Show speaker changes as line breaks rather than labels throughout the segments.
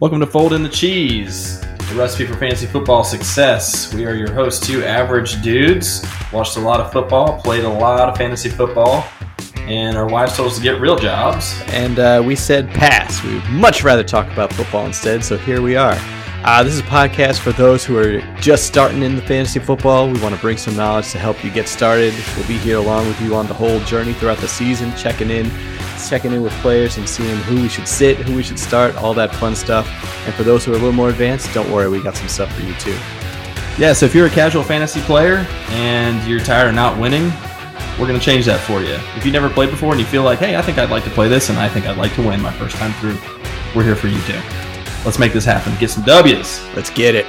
Welcome to Fold in the Cheese, the recipe for fantasy football success. We are your hosts, two average dudes. Watched a lot of football, played a lot of fantasy football, and our wives told us to get real jobs.
And uh, we said pass. We'd much rather talk about football instead, so here we are. Uh, this is a podcast for those who are just starting in the fantasy football. We want to bring some knowledge to help you get started. We'll be here along with you on the whole journey throughout the season, checking in, checking in with players and seeing who we should sit, who we should start, all that fun stuff. And for those who are a little more advanced, don't worry, we got some stuff for you too.
Yeah, so if you're a casual fantasy player and you're tired of not winning, we're going to change that for you. If you never played before and you feel like, hey, I think I'd like to play this and I think I'd like to win my first time through, we're here for you too. Let's make this happen. Get some W's.
Let's get it.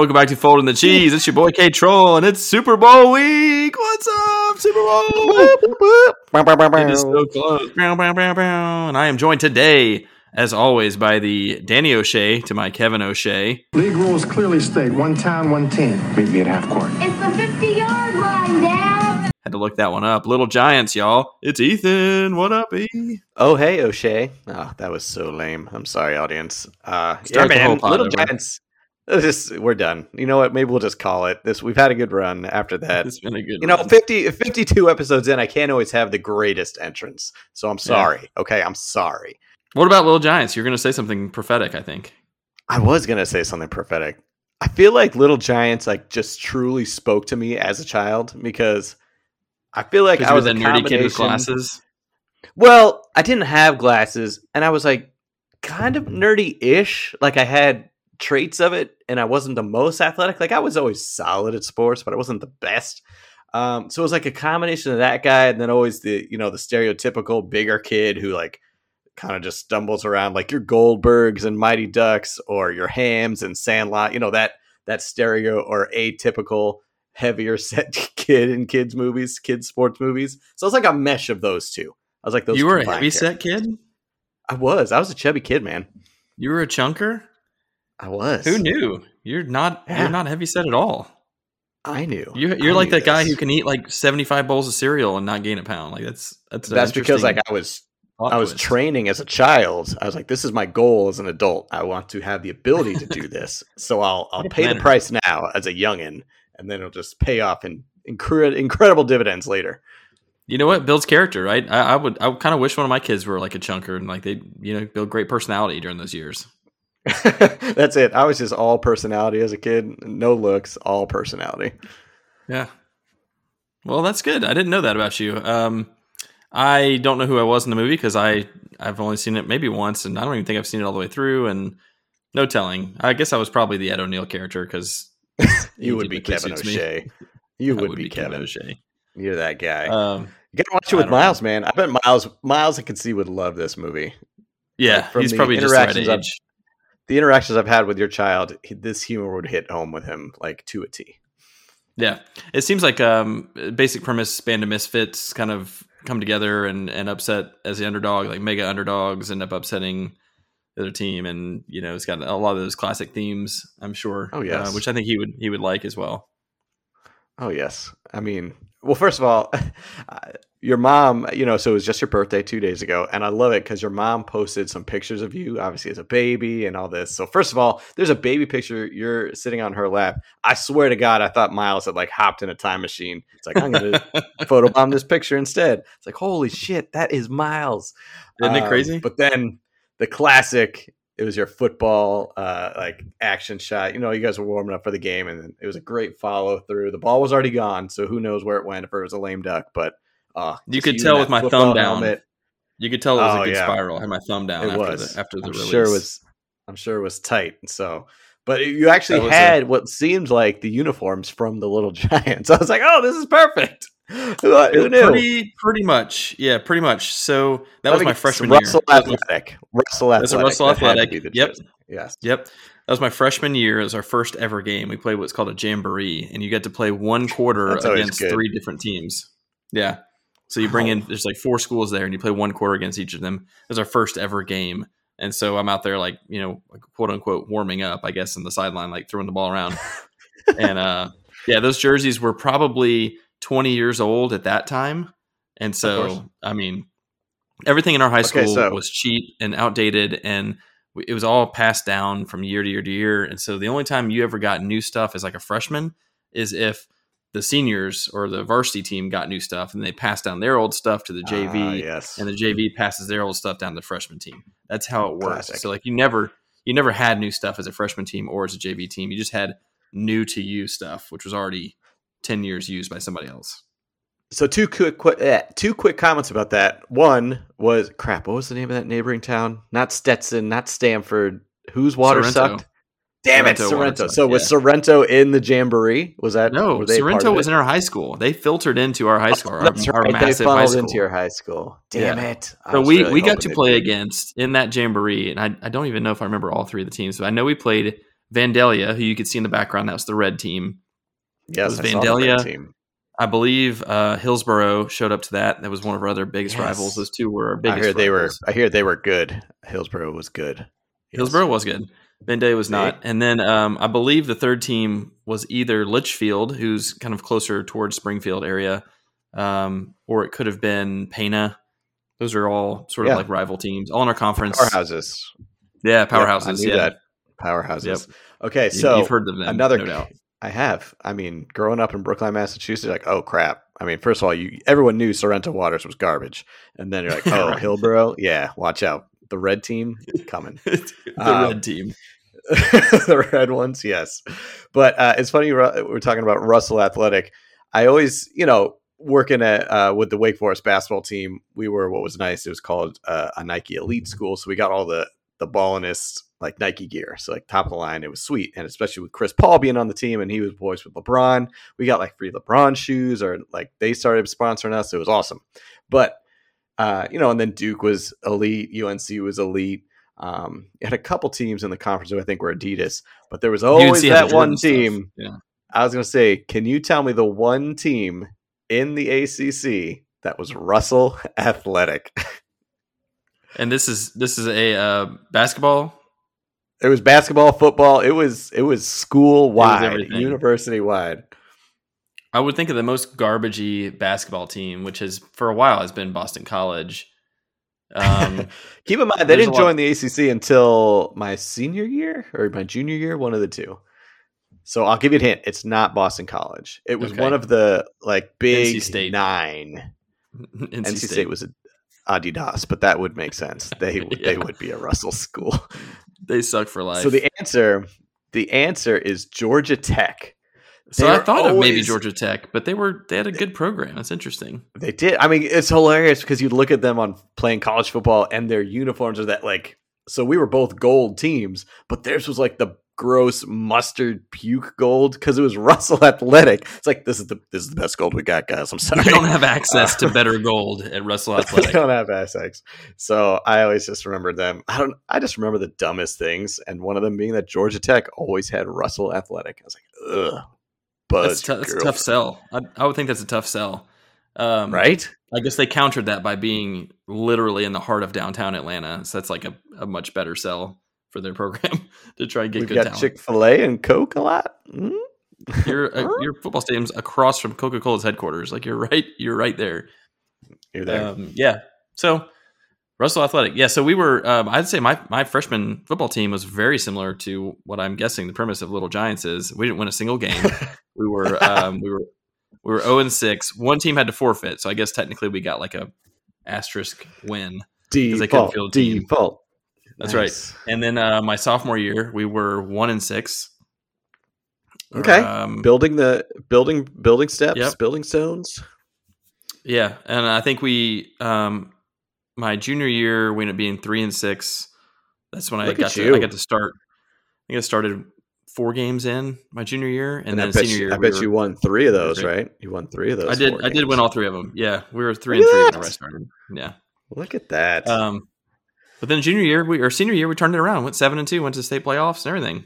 Welcome back to Fold in the Cheese. It's your boy K Troll, and it's Super Bowl week. What's up, Super Bowl? it is so close. And I am joined today, as always, by the Danny O'Shea to my Kevin O'Shea.
League rules clearly state one town, one team.
Meet me at half court.
It's the 50 yard line, Dad.
Had to look that one up. Little Giants, y'all. It's Ethan. What up, E?
Oh, hey, O'Shea. Oh, that was so lame. I'm sorry, audience. Uh, yeah,
Start the
man, Little
over.
Giants. Just we're done. You know what? Maybe we'll just call it this. We've had a good run after that.
It's been a good
You know,
run.
50, 52 episodes in, I can't always have the greatest entrance. So I'm sorry. Okay, I'm sorry.
What about Little Giants? You're going to say something prophetic, I think.
I was gonna say something prophetic. I feel like Little Giants like just truly spoke to me as a child because I feel like I was a
nerdy kid with glasses.
Well, I didn't have glasses, and I was like kind of nerdy-ish. Like I had traits of it, and I wasn't the most athletic. Like I was always solid at sports, but I wasn't the best. Um, so it was like a combination of that guy, and then always the you know the stereotypical bigger kid who like kind of just stumbles around like your Goldbergs and Mighty Ducks or your Hams and Sandlot. You know that that stereo or atypical heavier set kid in kids movies, kids sports movies. So it's like a mesh of those two. I was like those.
You were a heavy
characters.
set kid?
I was. I was a chubby kid, man.
You were a chunker?
I was.
Who knew? You're not
Yeah.
you're not heavy set at all.
I knew.
You, you're
I
like
knew
that guy
this.
who can eat like 75 bowls of cereal and not gain a pound. Like that's that's
That's because like I was I was
twist.
training as a child. I was like, this is my goal as an adult. I want to have the ability to do this. So I'll I'll pay the price now as a youngin, and then it'll just pay off in incre- incredible dividends later.
You know what? Builds character, right? I, I would. I kind of wish one of my kids were like a chunker and like they, you know, build great personality during those years.
That's it. I was just all personality as a kid. No looks, all personality.
Yeah. Well, that's good. I didn't know that about you. Um, I don't know who I was in the movie because I I've only seen it maybe once, and I don't even think I've seen it all the way through. And no telling. I guess I was probably the Ed O'Neill character because
You would be Kevin O'Shea. You would, be, Kevin.
O'Shea.
You're that guy.
Um,
you gotta watch it with
don't know.
Miles, man. I bet Miles Miles I can see would love this movie.
yeah,
Like,
he's probably just the right age.
The interactions I've had with your child, this humor would hit home with him like to a T.
Yeah, it seems like um, basic premise band of misfits kind of come together and, and upset as the underdog, like mega underdogs end up upsetting the other team, and you know it's got a lot of those classic themes. I'm sure.
Oh, yes.
uh, which I think he would he would like as well.
Oh yes. I mean, well, first of all, your mom, you know, so it was just your birthday two days ago, and I love it because your mom posted some pictures of you, obviously as a baby and all this. So first of all, there's a baby picture. You're sitting on her lap. I swear to God, I thought Miles had like hopped in a time machine. It's like I'm gonna photobomb this picture instead. It's like holy shit, that is Miles.
Isn't it
Um,
crazy?
But then the classic. It was your football uh, like action shot. You know, you guys were warming up for the game, and it was a great follow through. The ball was already gone, so who knows where it went if it was a lame duck. But uh,
You could tell with my thumb down.
helmet,
You could tell it was
Oh,
a good
yeah.
spiral. I had my thumb down
It
after
was.
the after the
I'm
release.
sure it was. I'm sure it was tight. So, but you actually had what seemed like the uniforms from the Little Giants. I was like, oh, this is perfect. Who, who knew?
Pretty pretty much, yeah, pretty much. So that was my freshman
Russell
year.
Athletic. Russell Athletic.
That's a Russell
That
Athletic. Yep.
Yes.
Yep. That was my freshman year. It was our first ever game. We played what's called a jamboree, and you get to play one quarter against
good.
three different teams. Yeah. So you bring in there's like four schools there, and you play one quarter against each of them. It was our first ever game, and so I'm out there like you know like, quote unquote warming up, I guess, in the sideline, like throwing the ball around. and uh, yeah, those jerseys were probably 20 years old at that time, and so I mean, everything in our high
Okay,
school
so-
was cheap and outdated, and it was all passed down from year to year to year. And so the only time you ever got new stuff as like a freshman is if the seniors or the varsity team got new stuff and they passed down their old stuff to the
Ah,
JV
yes.
and the JV passes their old stuff down to the freshman team. That's how it works.
Classic.
So like you never you never had new stuff as a freshman team or as a JV team. You just had new to you stuff, which was already ten years used by somebody else.
So two quick, quick eh, two quick comments about that. One was crap. What was the name of that neighboring town? Not Stetson, not Stanford. Whose water
Sorrento.
sucked? Damn it,
Sorrento water
Sorrento.
sucked,
So was
yeah.
Sorrento in the jamboree? Was that
No, Sorrento was in our high school. They filtered into our high school, our,
That's
our
right. They
massive high school.
into your high school. Damn
Yeah.
it. I
So we,
really
we got to play
win.
against in that jamboree, and I, I don't even know if I remember all three of the teams, but I know we played Vandalia, who you could see in the background. That was the red team.
Yes,
was
I
Vandalia.
team.
I believe uh, Hillsboro showed up to that. That was one of our other biggest
Yes.
rivals. Those two were our biggest.
I hear they were. I hear they were good. Hillsboro was good. Yes.
Hillsboro was good. Vandalia was not. And then um, I believe the third team was either Litchfield, who's kind of closer towards Springfield area, um, or it could have been Pana. Those are all sort of
Yeah.
like rival teams, all in our conference.
powerhouses.
Yeah,
Yep,
powerhouses.
I knew
yeah,
that. Powerhouses.
Yep.
Okay, so
you've heard of them.
another
no doubt.
I have. I mean, growing up in Brookline, Massachusetts, like, oh crap. I mean, first of all, you everyone knew Sorrento Waters was garbage, and then you're like, oh,
Right.
Hillsboro, yeah, watch out, the red team coming,
the
Um,
red team.
the red ones, yes. But uh, it's funny we're talking about Russell Athletic. I always, you know, working at uh, with the Wake Forest basketball team, we were what was nice. It was called uh, a Nike Elite School, so we got all the the ballinest like Nike gear. So like top of the line, it was sweet, and especially with Chris Paul being on the team, and he was boys with LeBron. We got like free LeBron shoes, or like they started sponsoring us. It was awesome. But uh, you know, and then Duke was elite, UNC was elite. Um, you had a couple teams in the conference who I think were Adidas, but there was always
UNC had the
that one team.
Yeah.
I was going to say, can you tell me the one team in the ACC that was Russell Athletic?
And this is this is a uh, basketball.
It was basketball, football. It was it was school wide, university wide.
I would think of the most garbagey basketball team, which has for a while has been Boston College. Um,
Keep in mind, they didn't join the ACC until my senior year or my junior year, one of the two. So I'll give you a hint. It's not Boston College. It was
Okay.
one of the like big
NC State.
nine.
NC,
NC State, was Adidas, but that would make sense. They they would be a Russell school.
They suck for life.
So the answer, the answer is Georgia Tech.
So
they
I
were
thought of maybe Georgia Tech, but they were they had a good program. That's interesting.
They did. I mean, it's hilarious because you look at them on playing college football and their uniforms are that like. So we were both gold teams, but theirs was like the gross mustard puke gold because it was Russell Athletic. It's like this is the this is the best gold we got, guys. I'm sorry.
We don't have access to better gold at Russell Athletic.
we don't have access. So I always just remember them. I don't. I just remember the dumbest things, and one of them being that Georgia Tech always had Russell Athletic. I was like, ugh. But
That's, tou- that's a tough sell. I, I would think that's a tough sell. Um,
right?
I guess they countered that by being literally in the heart of downtown Atlanta. So that's like a, a much better sell for their program to try and get
We've
good
got. Chick Fil A and Coke a lot. Mm?
your uh, your football stadium's across from Coca Cola's headquarters. Like you're right, you're right there.
You're there.
Um, yeah. So Russell Athletic. Yeah. So we were. Um, I'd say my my freshman football team was very similar to what I'm guessing the premise of Little Giants is. We didn't win a single game. we were. Um, we were. We were 0 and 6. One team had to forfeit, so I guess technically we got like a asterisk win. they couldn't
default.
field a team.
Default.
That's
Nice.
right. And then uh, my sophomore year, we were one and six.
Okay.
Um,
Building the building building steps,
Yep.
building stones.
Yeah, and I think we, um, my junior year, we ended up being three and six. That's when I got to. I got to start. I think I started four games in my junior year, and,
And,
then
I bet
senior
you,
year.
I
we
bet
were-
you won three of those, right? You won three of those.
I did. I did win all three of them. Yeah, we were three
Look
and three whenever I started. Yeah.
Look at that.
Um, but then junior year, we or senior year, we turned it around. Went seven and two. Went to the state playoffs and everything.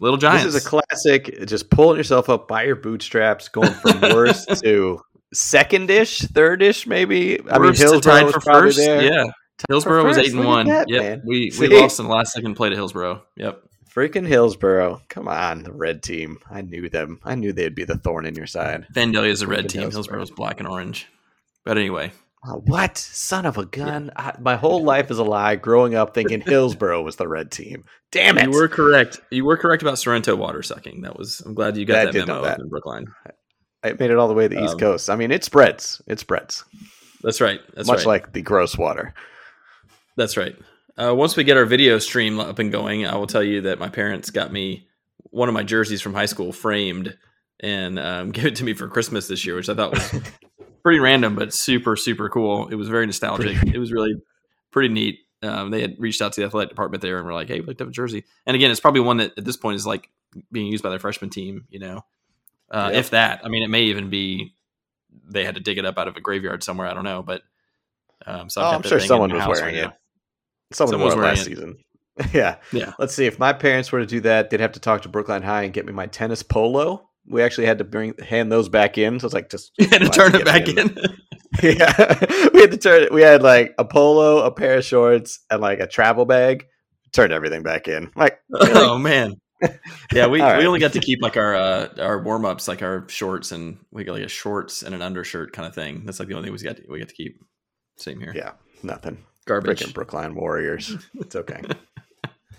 Little Giants.
This is a classic. Just pulling yourself up by your bootstraps, going from worst to second-ish, third-ish, maybe. I mean,
Worst
Hillsboro
tied
was
for first.
there.
Yeah, Hillsboro was
first.
eight and
Look
one.
that,
yep,
man.
we
See?
we lost in the last second play to Hillsboro. Yep.
Freaking Hillsboro! Come on, the red team. I knew them. I knew they'd be the thorn in your side.
Vandalia is a red
Freaking
team.
Hillsborough.
Hillsboro is black and orange. But anyway,
What son of a gun? I, my whole life is a lie. Growing up thinking Hillsboro was the red team. Damn it!
You were correct. You were correct about Sorrento water sucking. That was. I'm glad you got
I
that memo
that.
in Brookline.
I made it all the way to the East
Um,
Coast. I mean, it spreads. It spreads.
That's right. That's
Much
right.
like the gross water.
That's right. Uh, once we get our video stream up and going, I will tell you that my parents got me one of my jerseys from high school framed and um, gave it to me for Christmas this year, which I thought was pretty random, but super, super cool. It was very nostalgic. it was really pretty neat. Um, they had reached out to the athletic department there and were like, "Hey, we looked up a jersey." And again, it's probably one that at this point is like being used by their freshman team. You know, uh,
Yep.
if that. I mean, it may even be they had to dig it up out of a graveyard somewhere. I don't know, but um, so
Oh, I'm sure someone was wearing
right
it.
now.
Someone,
Someone was
wore it last
wearing
season. yeah.
Yeah.
Let's see. If my parents were to do that, they'd have to talk to Brookline High and get me my tennis polo. We actually had to bring hand those back in. So it's like just
You had to turn it back
me
in.
yeah, we had to turn it. We had like a polo, a pair of shorts, and like a travel bag. Turned everything back in. Like,
oh man. Yeah, we,
right.
we only got to keep like our uh, our warm ups, like our shorts, and we got like a shorts and an undershirt kind of thing. That's like the only thing we got to, we got to keep. Same here.
yeah, nothing.
Garbage.
Freaking Brookline Warriors. It's okay.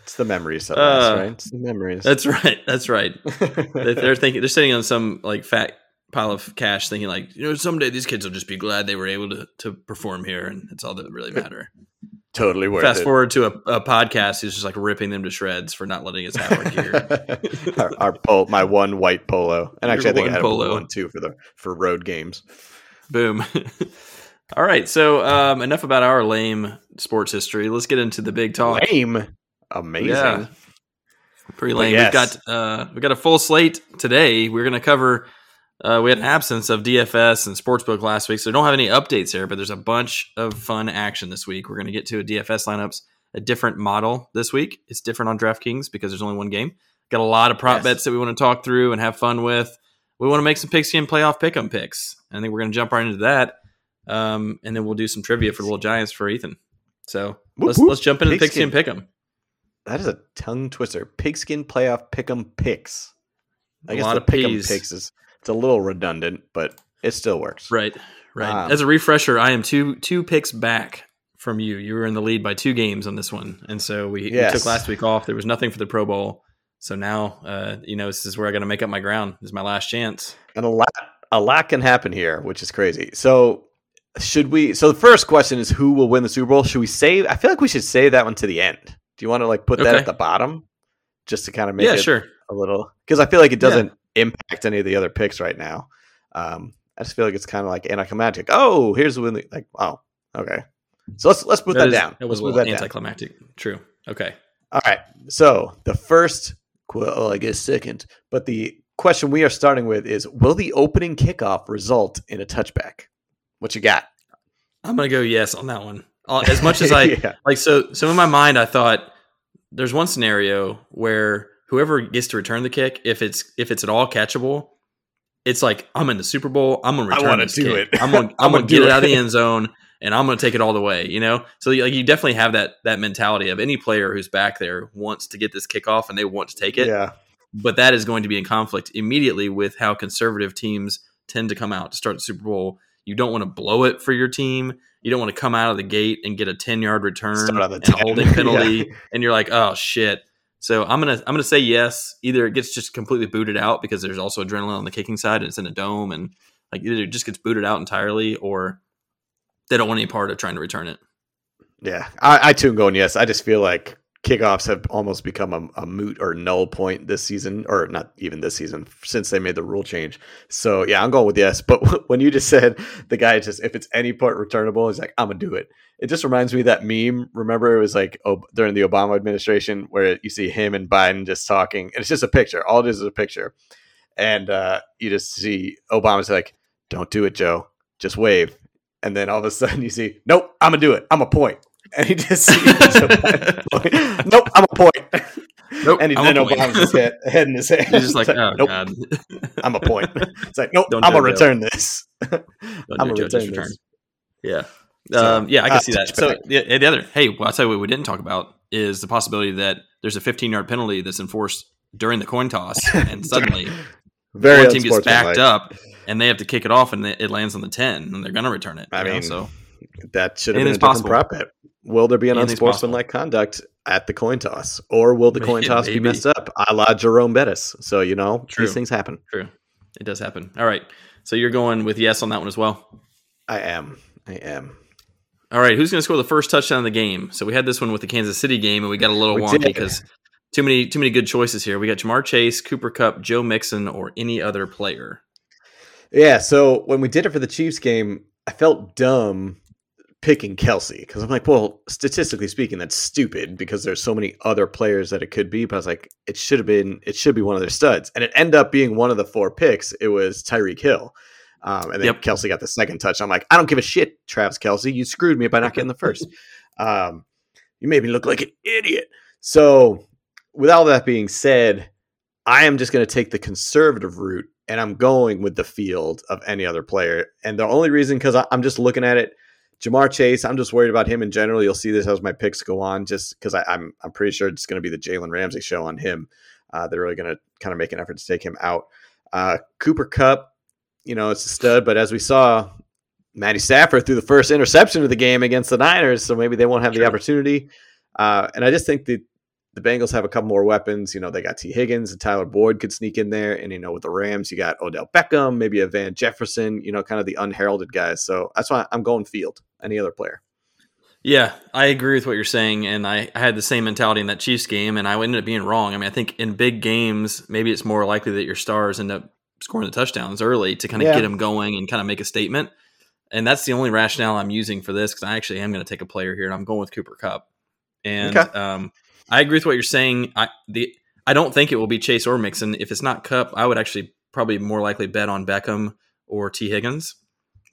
It's the memories of
Uh,
us, right? It's the memories.
That's right. That's right. They- They're thinking they're sitting on some like fat pile of cash, thinking like you know someday these kids will just be glad they were able to to perform here, and it's all that really matter.
totally worth it.
Fast
it.
forward to a, a podcast who's just like ripping them to shreds for not letting us have our gear.
our, our pol- my one white polo, and
Your
actually, I think I had a blue
polo.
one too for the for road games.
Boom. All right. So um, enough about our lame sports history. Let's get into the big talk.
Lame, amazing.
Yeah. Pretty lame.
yes.
We've got uh, we got a full slate today. We're going to cover. Uh, we had an absence of DFS and sportsbook last week, so we don't have any updates there. But there's a bunch of fun action this week. We're going to get to a DFS lineups, a different model this week. It's different on DraftKings because there's only one game. Got a lot of prop
Yes.
bets that we want to talk through and have fun with. We want to make some pigskin playoff pick'em picks. I think we're going to jump right into that, um, and then we'll do some trivia for the Little Giants for Ethan. So
Whoop,
let's
whoop.
let's jump into
Pigskin.
pick'em.
That is a tongue twister. Pigskin playoff pick'em picks. I
A
guess
lot
the
of
pick'em picks is it's a little redundant, but it still works.
Right, right.
Um,
As a refresher, I am two two picks back from you. You were in the lead by two games on this one, and so we, we took last week off. There was nothing for the Pro Bowl, so now uh, you know this is where I got to make up my ground. This is my last chance.
And a lot a lot can happen here, which is crazy. So should we so the first question is who will win the Super Bowl? Should we save I feel like we should save that one to the end. Do you want to like put that
Okay.
at the bottom? Just to kind of make
yeah,
it
sure.
a little because I feel like it doesn't impact any of the other picks right now. Um, I just feel like it's kind of like anticlimactic. Oh, here's the win. Like, oh, okay. So let's let's put that,
is-
down.
It was
Let's
a little
that down.
anticlimactic. True. Okay.
All right. So the first, well, I guess second, but the question we are starting with is: Will the opening kickoff result in a touchback? What you got?
I'm gonna go yes on that one. Uh, As much as I
yeah.
like, so so in my mind, I thought there's one scenario where whoever gets to return the kick, if it's if it's at all catchable, it's like I'm in the Super Bowl. I'm gonna
I
return
wanna
this
do
kick.
it.
I'm gonna
I'm
I'm,
gonna
gonna get it out of the end zone, and I'm gonna take it all the way. You know, so like you definitely have that that mentality of any player who's back there wants to get this kickoff and they want to take it
yeah.
but that is going to be in conflict immediately with how conservative teams tend to come out to start the Super Bowl. You don't want to blow it for your team. You don't want to come out of the gate and get a 10 yard return and
10.
a holding penalty
Yeah.
and you're like, "Oh shit." So I'm going to I'm to say yes. Either it gets just completely booted out because there's also adrenaline on the kicking side and it's in a dome and like either it just gets booted out entirely or they don't want any part of trying to return it.
Yeah, I, I too am going yes. I just feel like kickoffs have almost become a, a moot or null point this season, or not even this season since they made the rule change. So yeah, I'm going with yes. But when you just said the guy just if it's any part returnable, he's like I'm gonna do it. It just reminds me that meme. Remember, it was like oh, during the Obama administration where you see him and Biden just talking, and it's just a picture. All it is is a picture, and uh, you just see Obama's like, "Don't do it, Joe. Just wave." And then all of a sudden you see, "Nope, I'm gonna do it. I'm a point." And he just nope, I'm a point.
Nope,
and he, then. Obama's just head, head in his hand.
He's just like,
It's
"Oh
nope,
god."
I'm a point. It's like, nope,
Don't
I'm gonna return this.
Don't
I'm gonna return this.
Yeah.
So,
um, yeah, I can
uh,
see that. So the, the other, hey, well, I'll tell you what we didn't talk about is the possibility that there's a 15 yard penalty that's enforced during the coin toss, and suddenly
Very
one team gets backed up and they have to kick it off, and it lands on the 10, and they're going to return it.
I
you know,
mean,
so
That should have been a
possible.
prop bet. Will there be an
Anything's
unsportsmanlike conduct at the coin toss, or will the coin toss be messed up, a la Jerome Bettis? So you know
True.
these things happen.
True. It does happen. All right. So you're going with yes on that one as well.
I am. I am.
All right. Who's going to score the first touchdown of the game? So we had this one with the Kansas City game, and we got a little
We
wonky because too many too many good choices here. We got Ja'Marr Chase, Cooper Kupp, Joe Mixon, or any other player.
Yeah. So when we did it for the Chiefs game, I felt dumb picking Kelce because I'm like, well, statistically speaking, that's stupid because there's so many other players that it could be. But I was like, it should have been, it should be one of their studs, and it ended up being one of the four picks. It was Tyreek Hill. Um, and then
Yep.
Kelce got the second touch. I'm like, I don't give a shit, Travis Kelce. You screwed me by not getting the first. Um, you made me look like an idiot. So, with all that being said, I am just going to take the conservative route and I'm going with the field of any other player. And the only reason, because I'm just looking at it, Ja'Marr Chase, I'm just worried about him in general. You'll see this as my picks go on, just because I'm I'm pretty sure it's going to be the Jalen Ramsey show on him. Uh, they're really going to kind of make an effort to take him out. Uh, Cooper Kupp, you know, it's a stud, but as we saw, Matty Stafford threw the first interception of the game against the Niners, so maybe they won't have the opportunity. Uh, and I just think that the Bengals have a couple more weapons. You know, they got Tee Higgins and Tyler Boyd could sneak in there. And, you know, with the Rams, you got Odell Beckham, maybe a Van Jefferson, you know, kind of the unheralded guys. So that's why I'm going field. Any other player.
Yeah, I agree with what you're saying, and I, I had the same mentality in that Chiefs game, and I ended up being wrong. I mean, I think in big games, maybe it's more likely that your stars end up scoring the touchdowns early to kind of
Yeah.
get them going and kind of make a statement. And that's the only rationale I'm using for this because I actually am going to take a player here, and I'm going with Cooper Kupp. And
Okay.
um, I agree with what you're saying. I the I don't think it will be Chase or Mixon. If it's not Kupp, I would actually probably more likely bet on Beckham or Tee Higgins.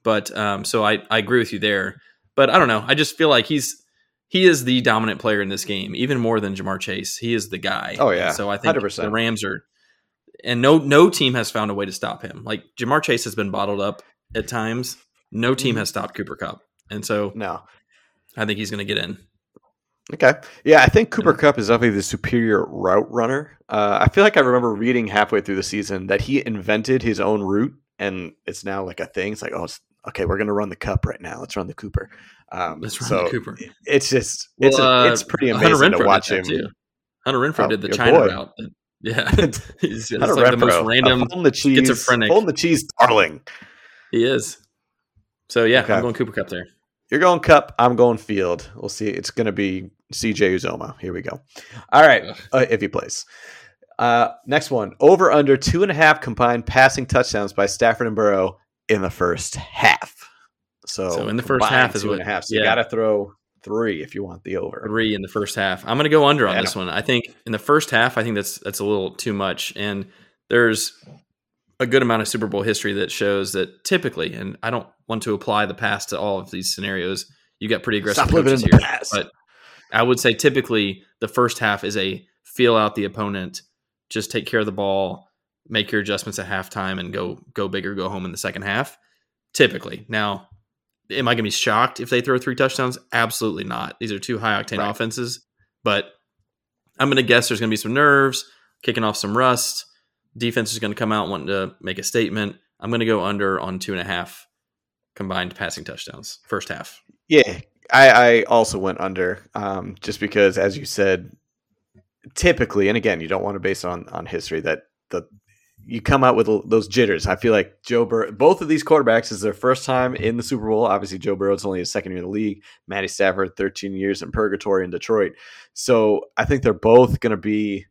But um, so I, I agree with you there. But I don't know. I just feel like he's he is the dominant player in this game, even more than Ja'Marr Chase. He is the guy.
Oh, yeah.
So I think
100%.
the Rams are, and no no team has found a way to stop him. Like Ja'Marr Chase has been bottled up at times. No team
Mhm.
has stopped Cooper Kupp, and so
No.
I think he's going to get in.
Okay. Yeah, I think Cooper Kupp is definitely the superior route runner. Uh, I feel like I remember reading halfway through the season that he invented his own route, and it's now like a thing. It's like, oh, it's, okay, we're going to run the Kupp right now. Let's run the Cooper. Um,
Let's run
so
the Cooper.
It's just, it's,
Well,
a,
uh,
it's pretty amazing
Renfrow
to watch him.
too. Hunter Renfrow
Oh,
did the China
boy.
route. Yeah, he's,
Hunter
like the most random.
a holding the cheese,
schizophrenic.
holding the cheese, darling.
He is. So yeah,
Okay.
I'm going Cooper Kupp there.
You're going Kupp. I'm going Field. We'll see. It's going to be CJ Uzomah. Here we go. All right, uh, if he plays. Uh, next one: over under two and a half combined passing touchdowns by Stafford and Burrow in the first half. So,
So in the first half is
two and a half. So you got to throw three if you want the over.
three in the first half. I'm going to go under on
Yeah.
this one. I think in the first half, I think that's that's a little too much. And there's a good amount of Super Bowl history that shows that typically, and I don't want to apply the past to all of these scenarios. You got pretty aggressive
Stop
coaches
in the
here,
past.
but I would say typically the first half is a feel out the opponent, just take care of the ball, make your adjustments at halftime, and go go big or go home in the second half. Typically, now am I going to be shocked if they throw three touchdowns? Absolutely not. These are two high octane
Right.
offenses, but I'm going to guess there's going to be some nerves, kicking off some rust. Defense is going to come out wanting to make a statement. I'm going to go under on two and a half combined passing touchdowns first half.
Yeah, I, I also went under, um, just because, as you said, typically, and again, you don't want to base on on history that the you come out with those jitters. I feel like Joe Burrow, both of these quarterbacks is their first time in the Super Bowl. Obviously, Joe Burrow Burrow's only his second year in the league. Matty Stafford, 13 years in purgatory in Detroit. So I think they're both going to be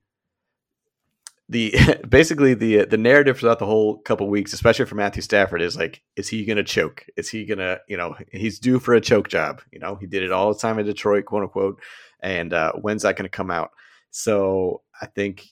the basically the the narrative throughout the whole couple weeks, especially for Matthew Stafford, is like, is he going to choke? Is he going to, you know, he's due for a choke job. You know, he did it all the time in Detroit, quote unquote. And uh, when's that going to come out? So I think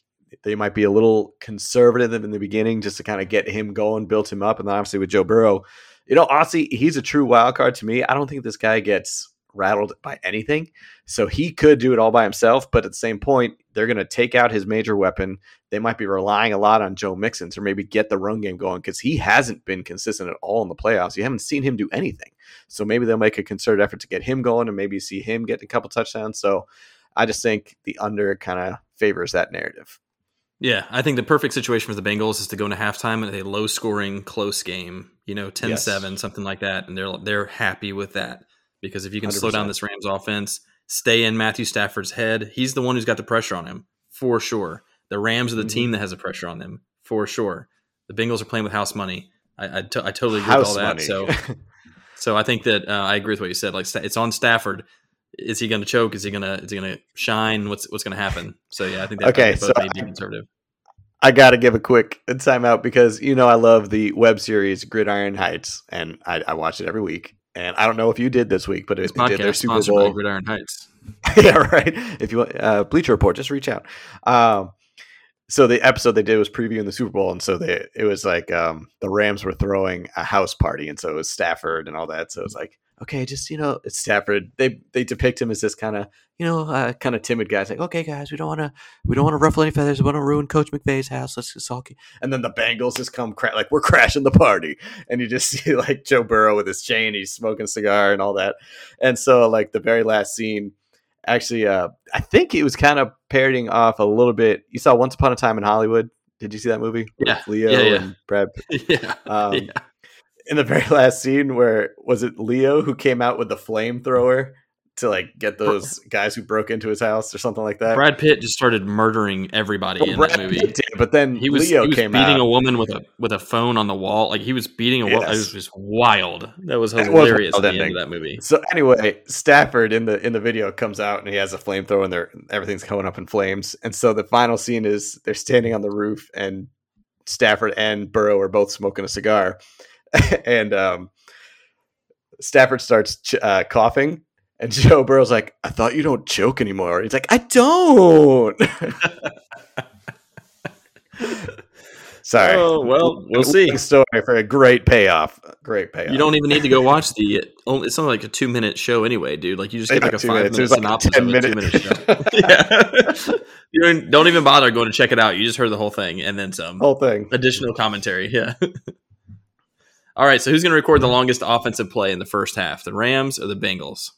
they might be a little conservative in the beginning just to kind of get him going, build him up, and then obviously with Joe Burrow, you know, honestly, he's a true wild card to me. I don't think this guy gets rattled by anything. So he could do it all by himself, but at the same point, they're going to take out his major weapon. They might be relying a lot on Joe Mixon to maybe get the run game going because he hasn't been consistent at all in the playoffs. You haven't seen him do anything. So maybe they'll make a concerted effort to get him going and maybe see him get a couple touchdowns. So I just think the under kind of favors that narrative.
Yeah, I think the perfect situation for the Bengals is to go into halftime in a low scoring, close game, you know, 10 7, something like that. And they're they're happy with that. because if you can slow
100%.
down this Rams offense, stay in Matthew Stafford's head, he's the one who's got the pressure on him for sure. The Rams are the
Mhm.
team that has the pressure on them for sure. The Bengals are playing with house money. I, I, to- I totally agree with all
House
that. So, so I think that uh, I agree with what you said. Like it's on Stafford. Is he going to choke? Is he going to is he going to shine? What's what's going to happen? So yeah, I think that
Okay, so
may be
I-
conservative.
I got to give a quick timeout because you know I love the web series Gridiron Heights, and I, I watch it every week. And I don't know if you did this week, but it, it did their Super Bowl.
Gridiron Heights.
yeah, right. If you want uh, Bleacher Report, just reach out. Um, so the episode they did was previewing the Super Bowl, and so they it was like um, the Rams were throwing a house party, and so it was Stafford and all that. So it's like okay, just you know, it's Stafford. They they depict him as this kind of you know uh, kind of timid guy. It's like okay, guys, we don't want to we don't want to ruffle any feathers. We want to ruin Coach McVay's house. Let's just all. Keep... And then the Bengals just come cra- like we're crashing the party, and you just see like Joe Burrow with his chain, he's smoking a cigar and all that. And so like the very last scene actually uh i think it was kind of parodying off a little bit you saw once upon a time in hollywood did you see that movie With
Yeah.
leo
Yeah, yeah.
and brad
yeah.
um
Yeah.
in the very last scene where was it leo who came out with the flamethrower to like get those guys who broke into his house or something like that
Brad Pitt just started murdering everybody
Well,
in
Brad
that movie.
Did, but then
He was,
leo
he was
came
beating
out
a woman with a with a phone on the wall. Like he was beating a woman. It was just wild. That was
That was
hilarious at the end of that movie.
So anyway, Stafford in the in the video comes out and he has a flamethrower and everything's going up in flames. And so the final scene is they're standing on the roof and Stafford and Burrow are both smoking a cigar, and um, Stafford starts ch- uh, coughing. And Joe Burrow's like, I thought you don't choke anymore. He's like, I don't. Sorry.
Oh well, we'll see.
Story for a great payoff. Great payoff.
You don't even need to go watch the. It's only like a two minute show anyway, dude. Like you just get like a five
minutes.
Minute
was like a 10
of a two
minute-
show. yeah, you don't, don't even bother going to check it out. You just heard the whole thing and then some
whole thing.
additional commentary. Yeah. All right, so who's going to record the longest offensive play in the first half? The Rams or the Bengals?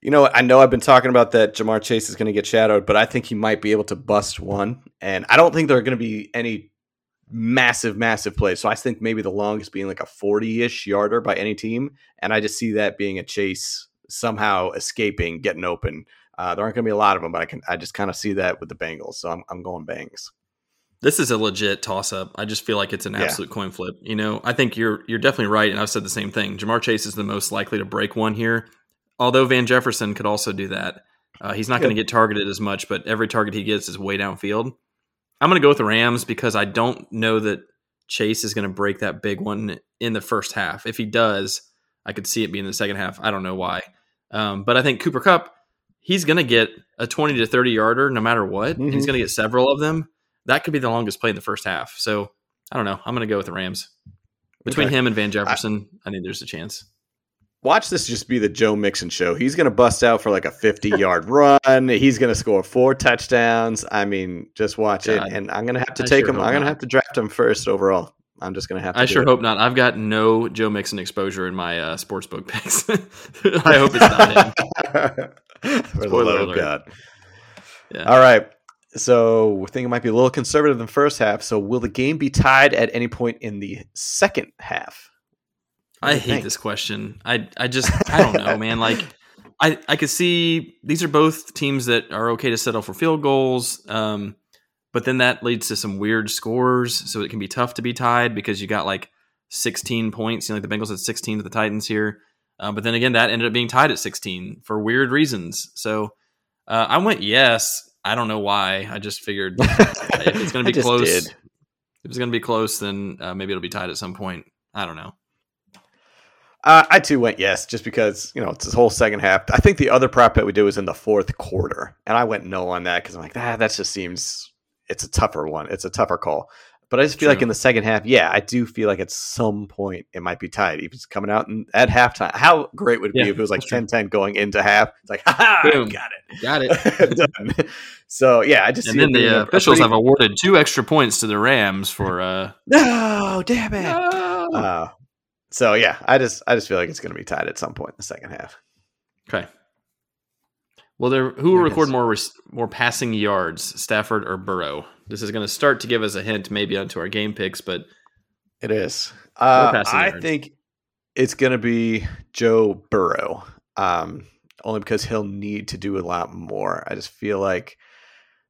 You know, I know I've been talking about that Ja'Marr Chase is going to get shadowed, but I think he might be able to bust one. And I don't think there are going to be any massive, massive plays. So I think maybe the longest being like a 40 ish yarder by any team. And I just see that being a chase somehow escaping, getting open. Uh, there aren't going to be a lot of them, but I can, I just kind of see that with the Bengals. So I'm, I'm going bangs.
This is a legit toss up. I just feel like it's an
Yeah.
absolute coin flip. You know, I think you're you're definitely right, and I've said the same thing. Ja'Marr Chase is the most likely to break one here, although Van Jefferson could also do that. Uh, he's not going to get targeted as much, but every target he gets is way downfield. I'm going to go with the Rams because I don't know that Chase is going to break that big one in the first half. If he does, I could see it being the second half. I don't know why, um, but I think Cooper Kupp he's going to get a 20 to 30 yarder no matter what. and He's going to get several of them. That could be the longest play in the first half. So I don't know. I'm going to go with the Rams. Between
Okay.
him and Van Jefferson, I, think there's a chance.
Watch this just be the Joe Mixon show. He's going to bust out for like a 50 yard run. He's going to score four touchdowns. I mean, just watch
God.
it. And I'm going to have to
I
take
sure
him. I'm going to have to draft him first overall. I'm just going to have to.
I sure
it.
hope not. I've got no Joe Mixon exposure in my uh, sportsbook picks. I hope it's not him. Spoiler alert.
God.
Yeah.
All right. So we think it might be a little conservative in the first half. So will the game be tied at any point in the second half?
I hate
think?
this question. I I just I don't know, man. Like I I could see these are both teams that are okay to settle for field goals. Um, but then that leads to some weird scores, so it can be tough to be tied because you got like 16 points. You know, like the Bengals had 16 to the Titans here. Uh, but then again, that ended up being tied at 16 for weird reasons. So uh, I went yes. I don't know why. I just figured if it's going to be close,
did.
if it's going to be close, then uh, maybe it'll be tied at some point. I don't know.
Uh, I too went yes, just because you know it's this whole second half. I think the other prop bet we did was in the fourth quarter, and I went no on that because I'm like, ah, that just seems it's a tougher one. It's a tougher call. But I just feel like in the second half, yeah, I do feel like at some point it might be tied. If it's coming out in, at halftime, how great would it
Yeah,
be if it was like
that's
10-10 going into half? It's like, ha got
it.
Got it. So yeah, I just
And
see
then the uh, officials
pretty-
have awarded two extra points to the Rams for. Uh,
no, damn it. Uh, so yeah, I just I just feel like it's going to be tied at some point in the second half.
okay. Well, there. Who will record more more passing yards, Stafford or Burrow? This is going to start to give us a hint, maybe onto our game picks. But
It is. Uh, I
yards.
think it's going to be Joe Burrow. Um, only because he'll need to do a lot more. I just feel like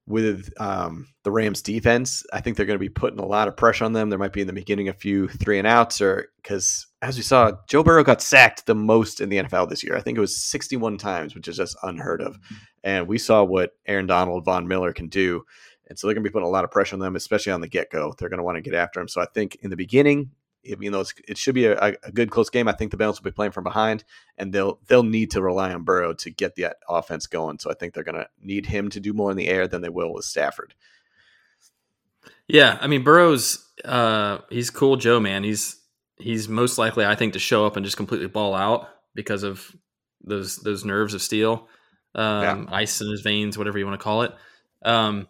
with um, the Rams defense, I think they're going to be putting a lot of pressure on them. There might be in the beginning a few three and outs, or because as we saw, Joe Burrow got sacked the most in the NFL this year. I think it was 61 times, which is just unheard of. And we saw what Aaron Donald, Von Miller can do. And so they're going to be putting a lot of pressure on them, especially on the get go. They're going to want to get after him. So I think in the beginning, even though it should be a, a, good close game, I think the Bengals will be playing from behind, and they'll they'll need to rely on Burrow to get the offense going. So I think they're going to need him to do more in the air than they will with Stafford.
Yeah, I mean Burrow's uh, he's cool, Joe man. He's he's most likely, I think, to show up and just completely ball out because of those those nerves of steel, um, yeah. ice in his veins, whatever you want to call it. Um,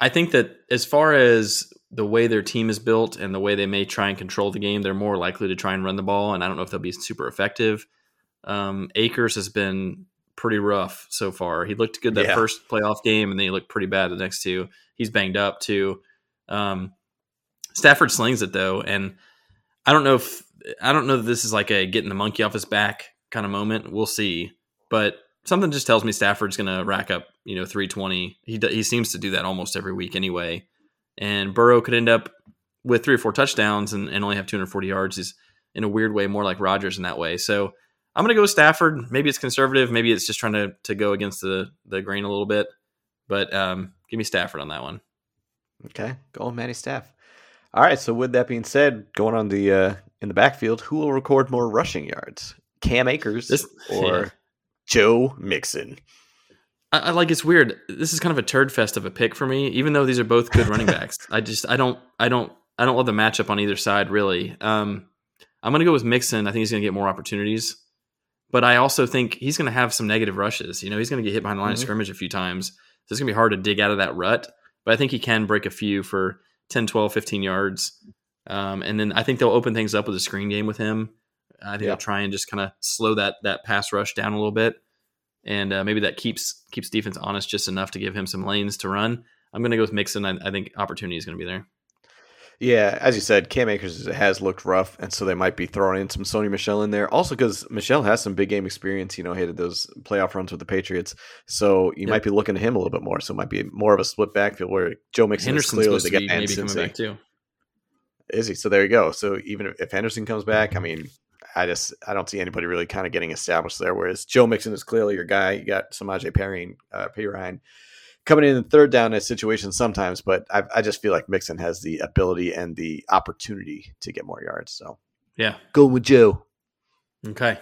I think that as far as the way their team is built and the way they may try and control the game, they're more likely to try and run the ball. And I don't know if they'll be super effective. Um, Akers has been pretty rough so far. He looked good that yeah. first playoff game, and then he looked pretty bad the next two. He's banged up too. Um, Stafford slings it though, and I don't know if I don't know that this is like a getting the monkey off his back kind of moment. We'll see, but something just tells me Stafford's going to rack up you know 320. He he seems to do that almost every week anyway and Burrow could end up with three or four touchdowns and, and only have 240 yards. He's in a weird way more like Rodgers in that way. So I'm going to go with Stafford. Maybe it's conservative. Maybe it's just trying to, to go against the, the grain a little bit. But um, give me Stafford on that one.
Okay, go with Matty Staff. All right. So with that being said, going on the uh, in the backfield, who will record more rushing yards? Cam Akers this, or yeah. Joe Mixon?
I, I, like it's weird. This is kind of a turd fest of a pick for me, even though these are both good running backs. I just I don't I don't I don't love the matchup on either side really. Um, I'm gonna go with Mixon. I think he's gonna get more opportunities, but I also think he's gonna have some negative rushes. You know, he's gonna get hit behind the line mm-hmm. of scrimmage a few times, so it's gonna be hard to dig out of that rut. But I think he can break a few for 10, 12, 15 yards. Um, and then I think they'll open things up with a screen game with him. I think yeah. they'll try and just kind of slow that that pass rush down a little bit and uh, maybe that keeps keeps defense honest just enough to give him some lanes to run. I'm going to go with Mixon. I, I think opportunity is going to be there.
Yeah, as you said, Cam Akers has looked rough, and so they might be throwing in some Sony Michel in there. Also, because Michel has some big game experience, you know, he had those playoff runs with the Patriots, so you yep. might be looking at him a little bit more. So it might be more of a split backfield where Joe Mixon Henderson's is clearly the guy. Maybe coming back too. Is he? So there you go. So even if Henderson comes back, I mean, I just I don't see anybody really kind of getting established there. Whereas Joe Mixon is clearly your guy. You got Samaje Perine, uh, coming in third down in situations sometimes, but I, I just feel like Mixon has the ability and the opportunity to get more yards. So
yeah,
going with Joe.
Okay.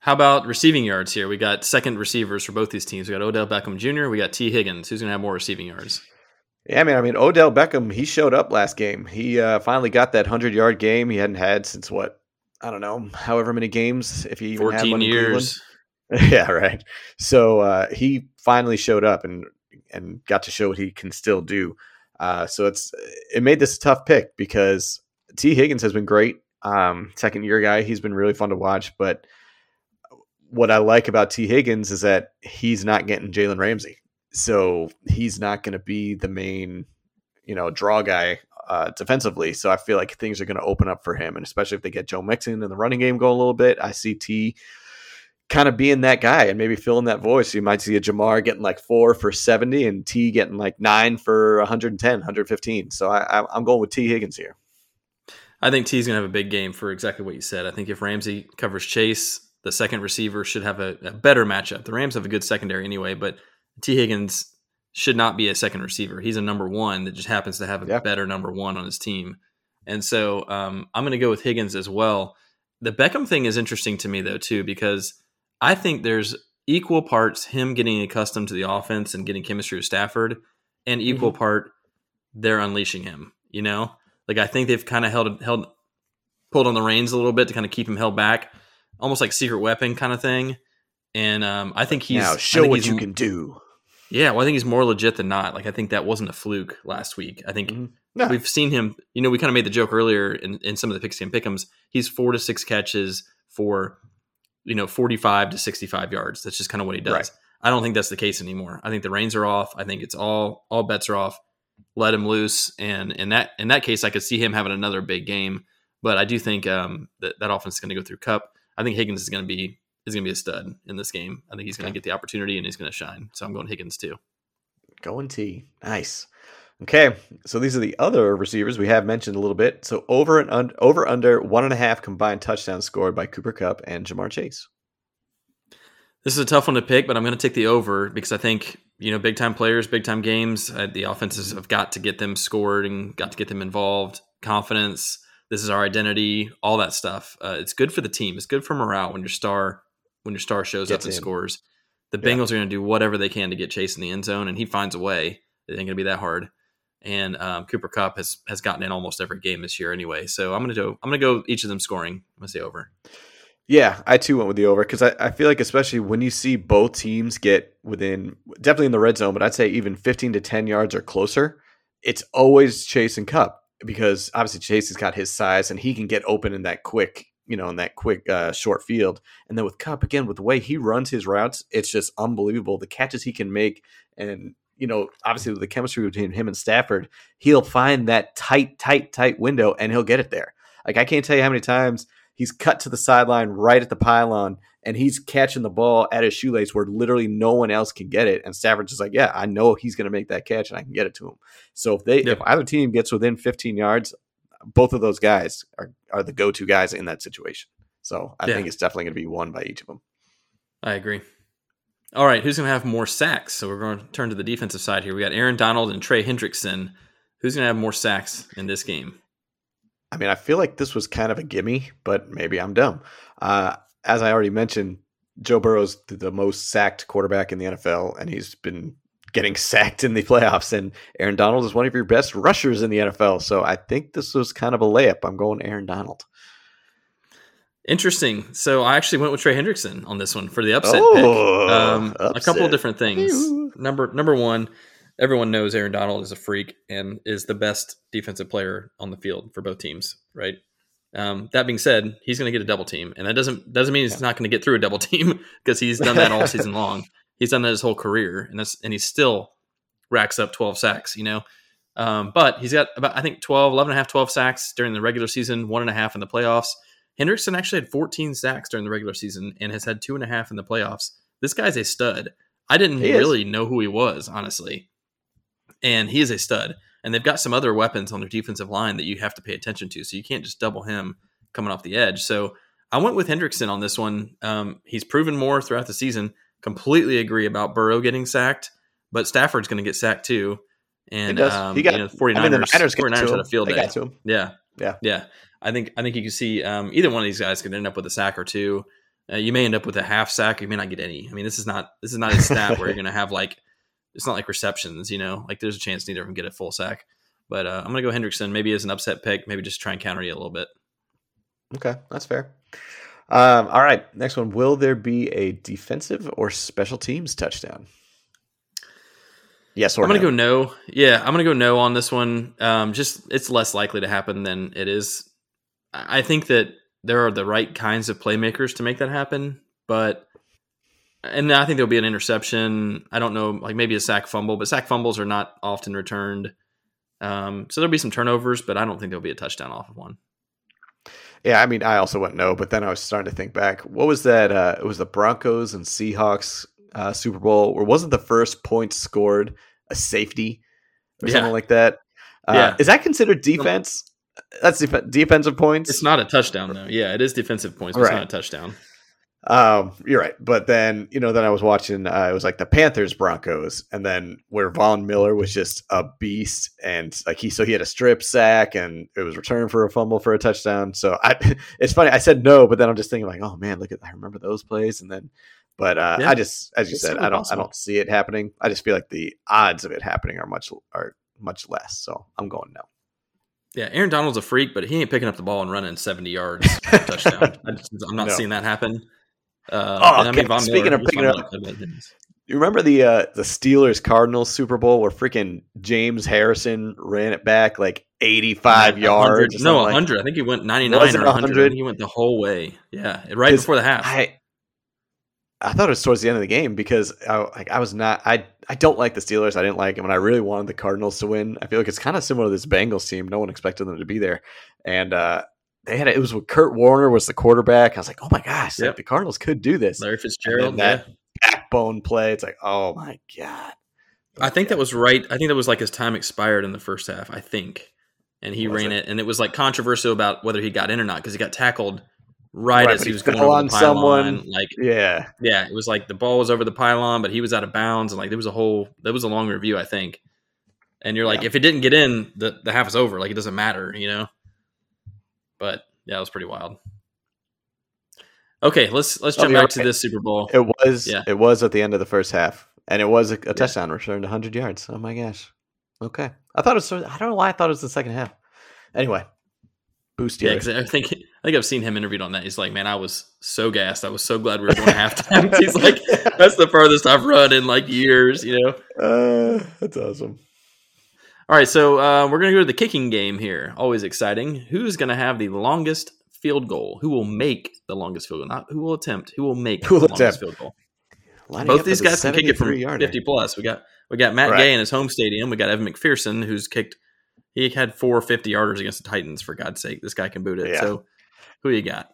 How about receiving yards here? We got second receivers for both these teams. We got Odell Beckham Jr. We got Tee Higgins. Who's going to have more receiving yards?
Yeah, I mean, I mean, Odell Beckham, he showed up last game. He uh, finally got that hundred yard game he hadn't had since what I don't know, however many games, if he even 14 had one years. yeah, right. So uh, he finally showed up and and got to show what he can still do. Uh, so it's it made this a tough pick because Tee Higgins has been great. Um, second year guy, he's been really fun to watch. But what I like about Tee Higgins is that he's not getting Jalen Ramsey, so he's not going to be the main, you know, draw guy uh, defensively. So I feel like things are going to open up for him, and especially if they get Joe Mixon and the running game going a little bit, I see T kind of being that guy and maybe filling that voice. You might see a Ja'Marr getting like four for 70 and T getting like nine for 110, 115. So I, I'm going with Tee Higgins here.
I think T's going to have a big game for exactly what you said. I think if Ramsey covers Chase, the second receiver should have a, a better matchup. The Rams have a good secondary anyway, but Tee Higgins should not be a second receiver. He's a number one that just happens to have a yeah. better number one on his team. And so um, I'm going to go with Higgins as well. The Beckham thing is interesting to me though too because I think there's equal parts him getting accustomed to the offense and getting chemistry with Stafford, and equal mm-hmm. part they're unleashing him. You know, like I think they've kind of held held pulled on the reins a little bit to kind of keep him held back, almost like secret weapon kind of thing. And um, I think he's
now show what you can do.
Yeah, well, I think he's more legit than not. Like, I think that wasn't a fluke last week. I think mm-hmm. no. we've seen him. You know, we kind of made the joke earlier in, in some of the picks and pickums. He's four to six catches for, you know, forty-five to sixty-five yards. That's just kind of what he does. Right. I don't think that's the case anymore. I think the reins are off. I think it's all all bets are off. Let him loose, and in that in that case, I could see him having another big game. But I do think um, that that offense is going to go through Kupp. I think Higgins is going to be is going to be a stud in this game. I think he's going to get the opportunity and he's going to shine. So I'm going Higgins too.
Going T. Nice. Okay, so these are the other receivers we have mentioned a little bit. So over and un- over under one and a half combined touchdowns scored by Cooper Kupp and Ja'Marr Chase.
This is a tough one to pick, but I'm going to take the over because I think you know big time players, big time games. Uh, the offenses have got to get them scored and got to get them involved. Confidence. This is our identity. All that stuff. Uh, it's good for the team. It's good for morale when your star when your star shows
Gets
up and
in.
scores. The
Yeah.
Bengals are going to do whatever they can to get Chase in the end zone, and he finds a way. It ain't going to be that hard. And um, Cooper Kupp has has gotten in almost every game this year anyway. So I'm to go. I'm to go each of them scoring. I'm to say over.
Yeah, I too went with the over because I, I feel like especially when you see both teams get within definitely in the red zone, but I'd say even 15 to 10 yards or closer, it's always Chase and Kupp because obviously Chase has got his size and he can get open in that quick, you know, in that quick uh, short field. And then with Kupp again, with the way he runs his routes, it's just unbelievable. The catches he can make and you know, obviously with the chemistry between him and Stafford, he'll find that tight, tight, tight window and he'll get it there. Like I can't tell you how many times he's cut to the sideline right at the pylon and he's catching the ball at his shoelace where literally no one else can get it. And Stafford's just like, yeah, I know he's going to make that catch and I can get it to him. So if they,
Yep.
if either team gets within 15 yards, both of those guys are, are the go-to guys in that situation. So I
Yeah.
think it's definitely going to be won by each of them.
I agree. All right, who's going to have more sacks? So we're going to turn to the defensive side here. We got Aaron Donald and Trey Hendrickson. Who's going to have more sacks in this game?
I mean, I feel like this was kind of a gimme, but maybe I'm dumb. Uh, as I already mentioned, Joe Burrow's the- the most sacked quarterback in the NFL, and he's been getting sacked in the playoffs. And Aaron Donald is one of your best rushers in the NFL. So I think this was kind of a layup. I'm going Aaron Donald.
Interesting. So I actually went with Trey Hendrickson on this one for the upset
Oh,
pick. Um, a couple of different things.
Ew.
Number number one, everyone knows Aaron Donald is a freak and is the best defensive player on the field for both teams, right? Um, that being said, he's going to get a double team, and that doesn't doesn't mean he's not going to get through a double team because he's done that all season long. He's done that his whole career, and that's and he still racks up 12 sacks, you know. Um, but he's got about I think 12, 11 and a half, 12 sacks during the regular season, one and a half in the playoffs. Hendrickson actually had 14 sacks during the regular season and has had two and a half in the playoffs. This guy's a stud. I didn't
He is.
really know who he was, honestly. And he is a stud. And they've got some other weapons on their defensive line that you have to pay attention to. So you can't just double him coming off the edge. So I went with Hendrickson on this one. Um, he's proven more throughout the season. Completely agree about Burrow getting sacked, but Stafford's going to get sacked too. And
he does.
um,
he got
you know, 49ers,
mean, the Niners, got
49ers
to
had a field
They
day.
to him.
Yeah.
Yeah.
Yeah. I think I think you can see um, either one of these guys could end up with a sack or two. Uh, you may end up with a half sack. You may not get any. I mean, this is not this is not a stat where you're going to have like it's not like receptions. You know, like there's a chance neither of them get a full sack. But uh, I'm going to go Hendrickson maybe as an upset pick. Maybe just try and counter you a little bit.
Okay, that's fair. Um, all right, next one. Will there be a defensive or special teams touchdown? Yes or
I'm going
no?
to go no. Yeah, I'm going to go no on this one. Um, just it's less likely to happen than it is. I I think that there are the right kinds of playmakers to make that happen, but and I think there'll be an interception. I don't know, like maybe a sack fumble, but sack fumbles are not often returned. Um, so there'll be some turnovers, but I don't think there'll be a touchdown off of one.
Yeah, I mean, I also went no, but then I was starting to think back. What was that? Uh, it was the Broncos and Seahawks uh, Super Bowl, or wasn't the first point scored a safety or
Yeah.
something like that? Uh,
Yeah.
Is that considered defense? That's def- defensive points.
It's not a touchdown though. Yeah, it is defensive points, but it's not a touchdown.
Um, you're right. But then, you know, then I was watching, uh, it was like the Panthers Broncos, and then where Von Miller was just a beast, and like he, so he had a strip sack, and it was returned for a fumble for a touchdown. So I, it's funny. I said no, but then I'm just thinking like, oh man, look at, I remember those plays, and then, but uh,
Yeah.
I just, as you said, I don't. I don't see it happening. I just feel like the odds of it happening are much, are much less. So I'm going no.
Yeah, Aaron Donald's a freak, but he ain't picking up the ball and running 70 yards for a touchdown. I just, I'm not
No.
seeing that happen. Uh,
Oh,
and I mean,
okay. Speaking
Miller,
of picking up-
to look at.
You remember the uh, the Steelers Cardinals Super Bowl where freaking James Harrison ran it back like 85 yards?
No,
something like-
100. I think he went 99 or 100.
100?
he went the whole way. Yeah, right before the half.
I I thought it was towards the end of the game because I, like I was not I I don't like the Steelers. I didn't like them, and I really wanted the Cardinals to win. I feel like it's kind of similar to this Bengals team. No one expected them to be there, and uh, they had it was with Kurt Warner was the quarterback. I was like, oh my gosh, like, the Cardinals could do this.
Larry Fitzgerald.
then
yeah.
that backbone play, it's like, oh my god.
I think that was right. I think that was like his time expired in the first half. I think, and he ran
it?
it? and it was like controversial about whether he got in or not because he got tackled right,
Right,
as he was going
on
the pylon.
someone.
Like,
Yeah,
yeah, it was like the ball was over the pylon, but he was out of bounds, and like there was a whole there was a long review, I think. And you're like,
Yeah.
if it didn't get in, the the half is over. Like it doesn't matter, you know. But yeah, it was pretty wild. Okay, let's let's jump
you're
back to this Super Bowl.
it was.
Yeah.
It was at the end of the first half, and it was a, a touchdown return to 100 yards. Oh my gosh. Okay, I thought it was. I don't know why I thought it was the second half. Anyway, boost
Yeah,
you.
because I think I think I've seen him interviewed on that. He's like, "Man, I was so gassed. I was so glad we were going to halftime." He's like, "That's the furthest I've run in like years," you know.
Uh, that's awesome.
All right, so uh, we're gonna go to the kicking game here. Always exciting. Who's gonna have the longest field goal? Who will make the longest field goal? Not who will attempt. Who will make
Who will
the longest field goal?
Lining
Both these
at the
guys can kick it from
73-yarder.
fifty plus. We got we got Matt
Right.
Gay in his home stadium. We got Evan McPherson who's kicked. He had four 50 yarders against the Titans. For God's sake, this guy can boot it.
Yeah.
So, who you got?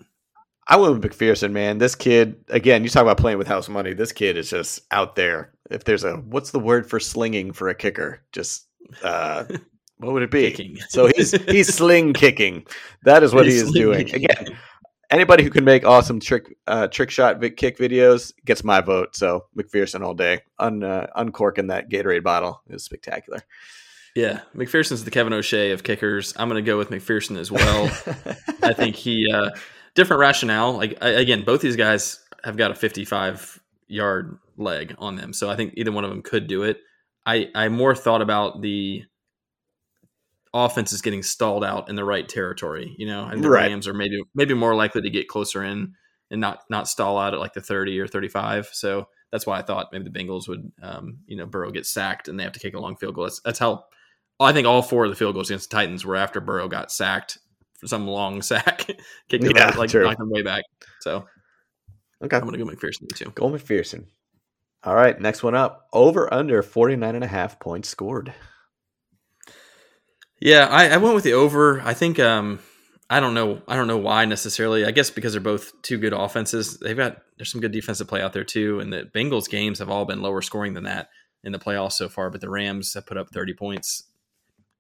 I went with McPherson, man. This kid, again, you talk about playing with house money. This kid is just out there. If there's a, what's the word for slinging for a kicker? Just, uh, what would it be?
Kicking.
So he's he's sling kicking. That is what
He's
he is doing.
kicking.
Again, anybody who can make awesome trick uh, trick shot vi- kick videos gets my vote. So McPherson all day. Un, uh, uncorking that Gatorade bottle is spectacular.
Yeah, McPherson's the Kevin O'Shea of kickers. I'm going to go with McPherson as well. I think he uh, different rationale. Like I, again, both these guys have got a 55 yard leg on them, so I think either one of them could do it. I I more thought about the offense is getting stalled out in the right territory. You know, and the
Right.
Rams are maybe maybe more likely to get closer in and not not stall out at like the 30 or 35. So that's why I thought maybe the Bengals would, um, you know, Burrow get sacked and they have to kick a long field goal. That's, that's how I think all four of the field goals against the Titans were after Burrow got sacked for some long sack, kicked it
Yeah,
like
true.
knocked him way back. So
okay.
I'm gonna go McPherson too.
Go McPherson. All right, next one up. Over under 49 and a half points scored.
Yeah, I, I went with the over. I think um I don't know I don't know why necessarily. I guess because they're both two good offenses. They've got there's some good defensive play out there too. And the Bengals games have all been lower scoring than that in the playoffs so far, but the Rams have put up 30 points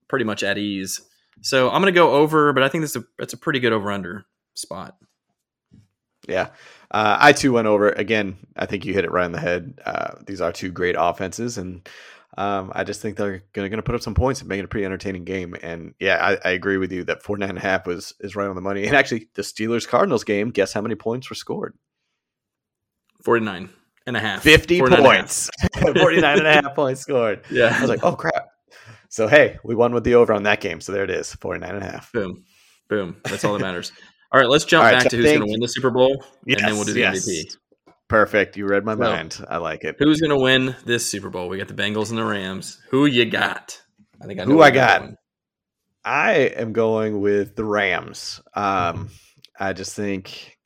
pretty much at ease. So I'm gonna go over, but I think that's a that's a pretty good over under spot.
Yeah. Uh, I too went over. Again, I think you hit it right on the head. Uh, these are two great offenses, and um, I just think they're going to put up some points and make it a pretty entertaining game. And yeah, I, I agree with you that 49 and a half was, is right on the money. And actually, the Steelers Cardinals game, guess how many points were scored?
49 and a half.
50
49 and a
points. 49 and a half points scored.
Yeah.
I was like, oh, crap. So, hey, we won with the over on that game. So there it is 49 and a half.
Boom. Boom. That's all that matters. All right, let's jump
right,
back
so
to who's
think-
going to win the Super Bowl, and then we'll do the
Yes,
MVP.
Perfect. You read my
So-
mind. I like it.
Who's going to win this Super Bowl? We got the Bengals and the Rams. Who you got? I think I know
Who I got?
going.
I am going with the Rams. Um, I just think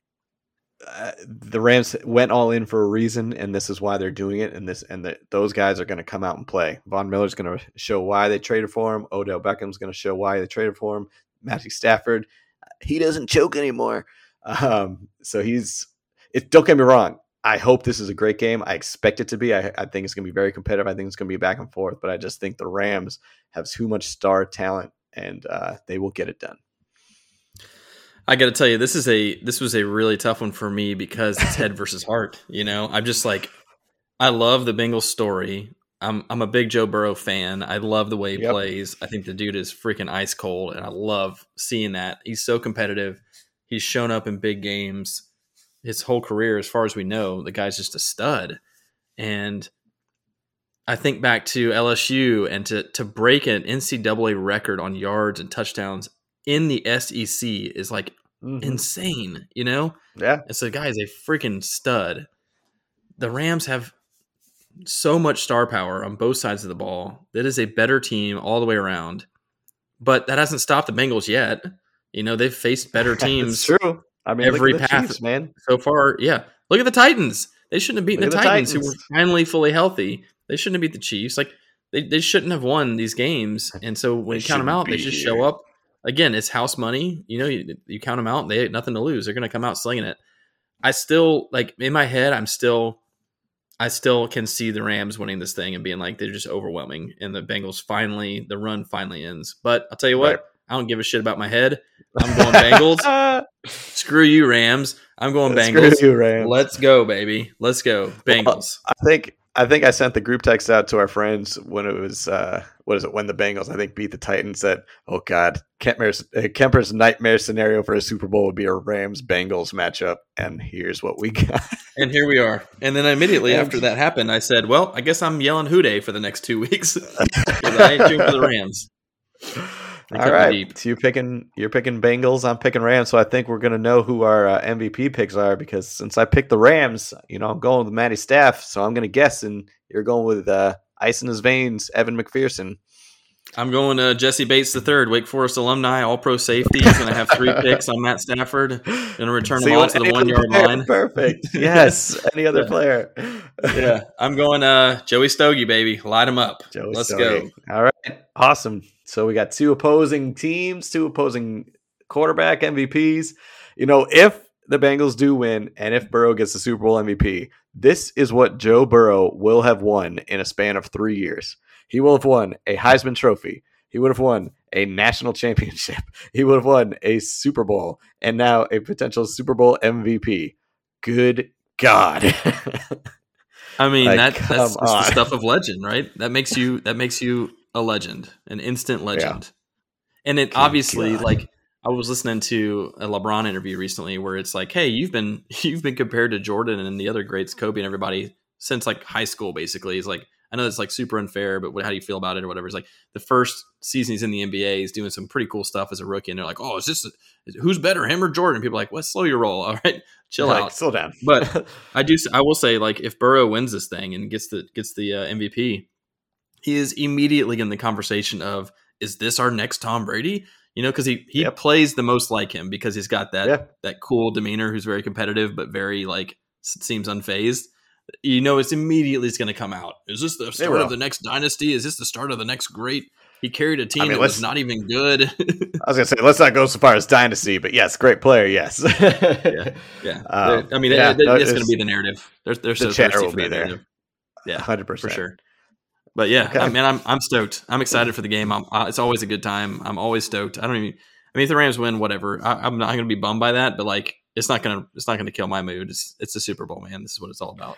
uh, the Rams went all in for a reason, and this is why they're doing it. And this and the, those guys are going to come out and play. Von Miller's going to show why they traded for him. Odell Beckham's going to show why they traded for him. Matthew Stafford, he doesn't choke anymore. Um, so he's. It, don't get me wrong. I hope this is a great game. I expect it to be. I, I think it's going to be very competitive. I think it's going to be back and forth. But I just think the Rams have too much star talent, and uh, they will get it done.
I got to tell you, this is a this was a really tough one for me because it's head versus heart. You know, I'm just like, I love the Bengals story. I'm I'm a big Joe Burrow fan. I love the way he
Yep.
plays. I think the dude is freaking ice cold, and I love seeing that. He's so competitive. He's shown up in big games his whole career, as far as we know. The guy's just a stud, and I think back to LSU and to to break an NCAA record on yards and touchdowns in the SEC is like
Mhm.
insane, you know?
Yeah,
And so the guy is a freaking stud. The Rams have so much star power on both sides of the ball. That is a better team all the way around. But that hasn't stopped the Bengals yet. You know, they've faced better teams
true. I mean,
every
look at the
path.
Chiefs, man.
so far. Yeah. Look at the Titans. They shouldn't have beaten the,
the
Titans, who were finally fully healthy. They shouldn't have beat the Chiefs. Like they, they shouldn't have won these games. And so when
They
you count them out, they just
here.
show up again, it's house money. You know, you, you count them out, they had nothing to lose. They're going to come out slinging it. I still like in my head, I'm still, I still can see the Rams winning this thing and being like they're just overwhelming, and the Bengals finally, the run finally ends. But I'll tell you what,
Right.
I don't give a shit about my head. I'm going Bengals. Screw you, Rams. I'm going Bengals.
Screw you, Rams.
Let's go, baby. Let's go, Bengals.
I think I think I sent the group text out to our friends when it was uh, what is it when the Bengals I think beat the Titans. that "Oh God, Kemper's, uh, Kemper's nightmare scenario for a Super Bowl would be a Rams Bengals matchup." And here's what we got.
And here we are. And then immediately after that happened, I said, "Well, I guess I'm yelling Who Dey for the next two weeks 'Cause I ain't cheering for the Rams."
All right, so you're picking you're picking Bengals. I'm picking Rams. So I think we're gonna know who our uh, MVP picks are because since I picked the Rams, you know I'm going with Matty Staff. So I'm gonna guess, and you're going with uh, ice in his veins, Evan McPherson.
I'm going to Jessie Bates the third, Wake Forest alumni, All Pro safety. He's going to have three picks on Matt Stafford. Going to return
See
them all to the one yard
player-
line.
Perfect. Yes. Any other
Yeah.
player?
Yeah, I'm going uh Joey Stogie, baby. Light him up.
Joey
Let's
Stogie.
go.
All right. Awesome. So we got two opposing teams, two opposing quarterback MVPs. You know, if the Bengals do win and if Burrow gets the Super Bowl MVP, this is what Joe Burrow will have won in a span of three years. He will have won a Heisman Trophy. He would have won a national championship. He would have won a Super Bowl and now a potential Super Bowl MVP. Good God.
I mean,
Like,
that, that's, the stuff of legend, right? That makes you that makes you a legend, an instant legend. And it
Good
obviously
God.
like I was listening to a LeBron interview recently where it's like, hey, you've been you've been compared to Jordan and the other greats, Kobe and everybody since like high school. Basically, he's like, I know it's like super unfair, but what, how do you feel about it or whatever? It's like the first season he's in the NBA, he's doing some pretty cool stuff as a rookie, and they're like, oh, is this who's better, him or Jordan? People are like, well, slow your roll, all right, chill
Like,
out.
Slow down.
But I do. I will say, like, if Burrow wins this thing and gets the gets the uh, MVP, he is immediately in the conversation of, "Is this our next Tom Brady?" You know, because he he
Yep.
plays the most like him because he's got that
Yeah.
that cool demeanor, who's very competitive but very like seems unfazed. You know, it's immediately it's going to come out. Is this the start of the next dynasty? Is this the start of the next great? He carried a team
mean,
that was not even good.
I was gonna say let's not go so far as dynasty, but yes, great player, yes.
yeah, yeah.
Um,
I mean,
yeah,
it, it-
no,
it's gonna be the narrative. They're they're so
chatter will
for
be there.
narrative. Yeah,
hundred percent for
sure. But yeah,
Okay.
I mean, I'm I'm stoked. I'm excited for the game. I'm, uh, it's always a good time. I'm always stoked. I don't even. I mean, if the Rams win, whatever. I, I'm not going to be bummed by that. But like, it's not gonna it's not gonna kill my mood. It's it's the Super Bowl, man. This is what it's all about.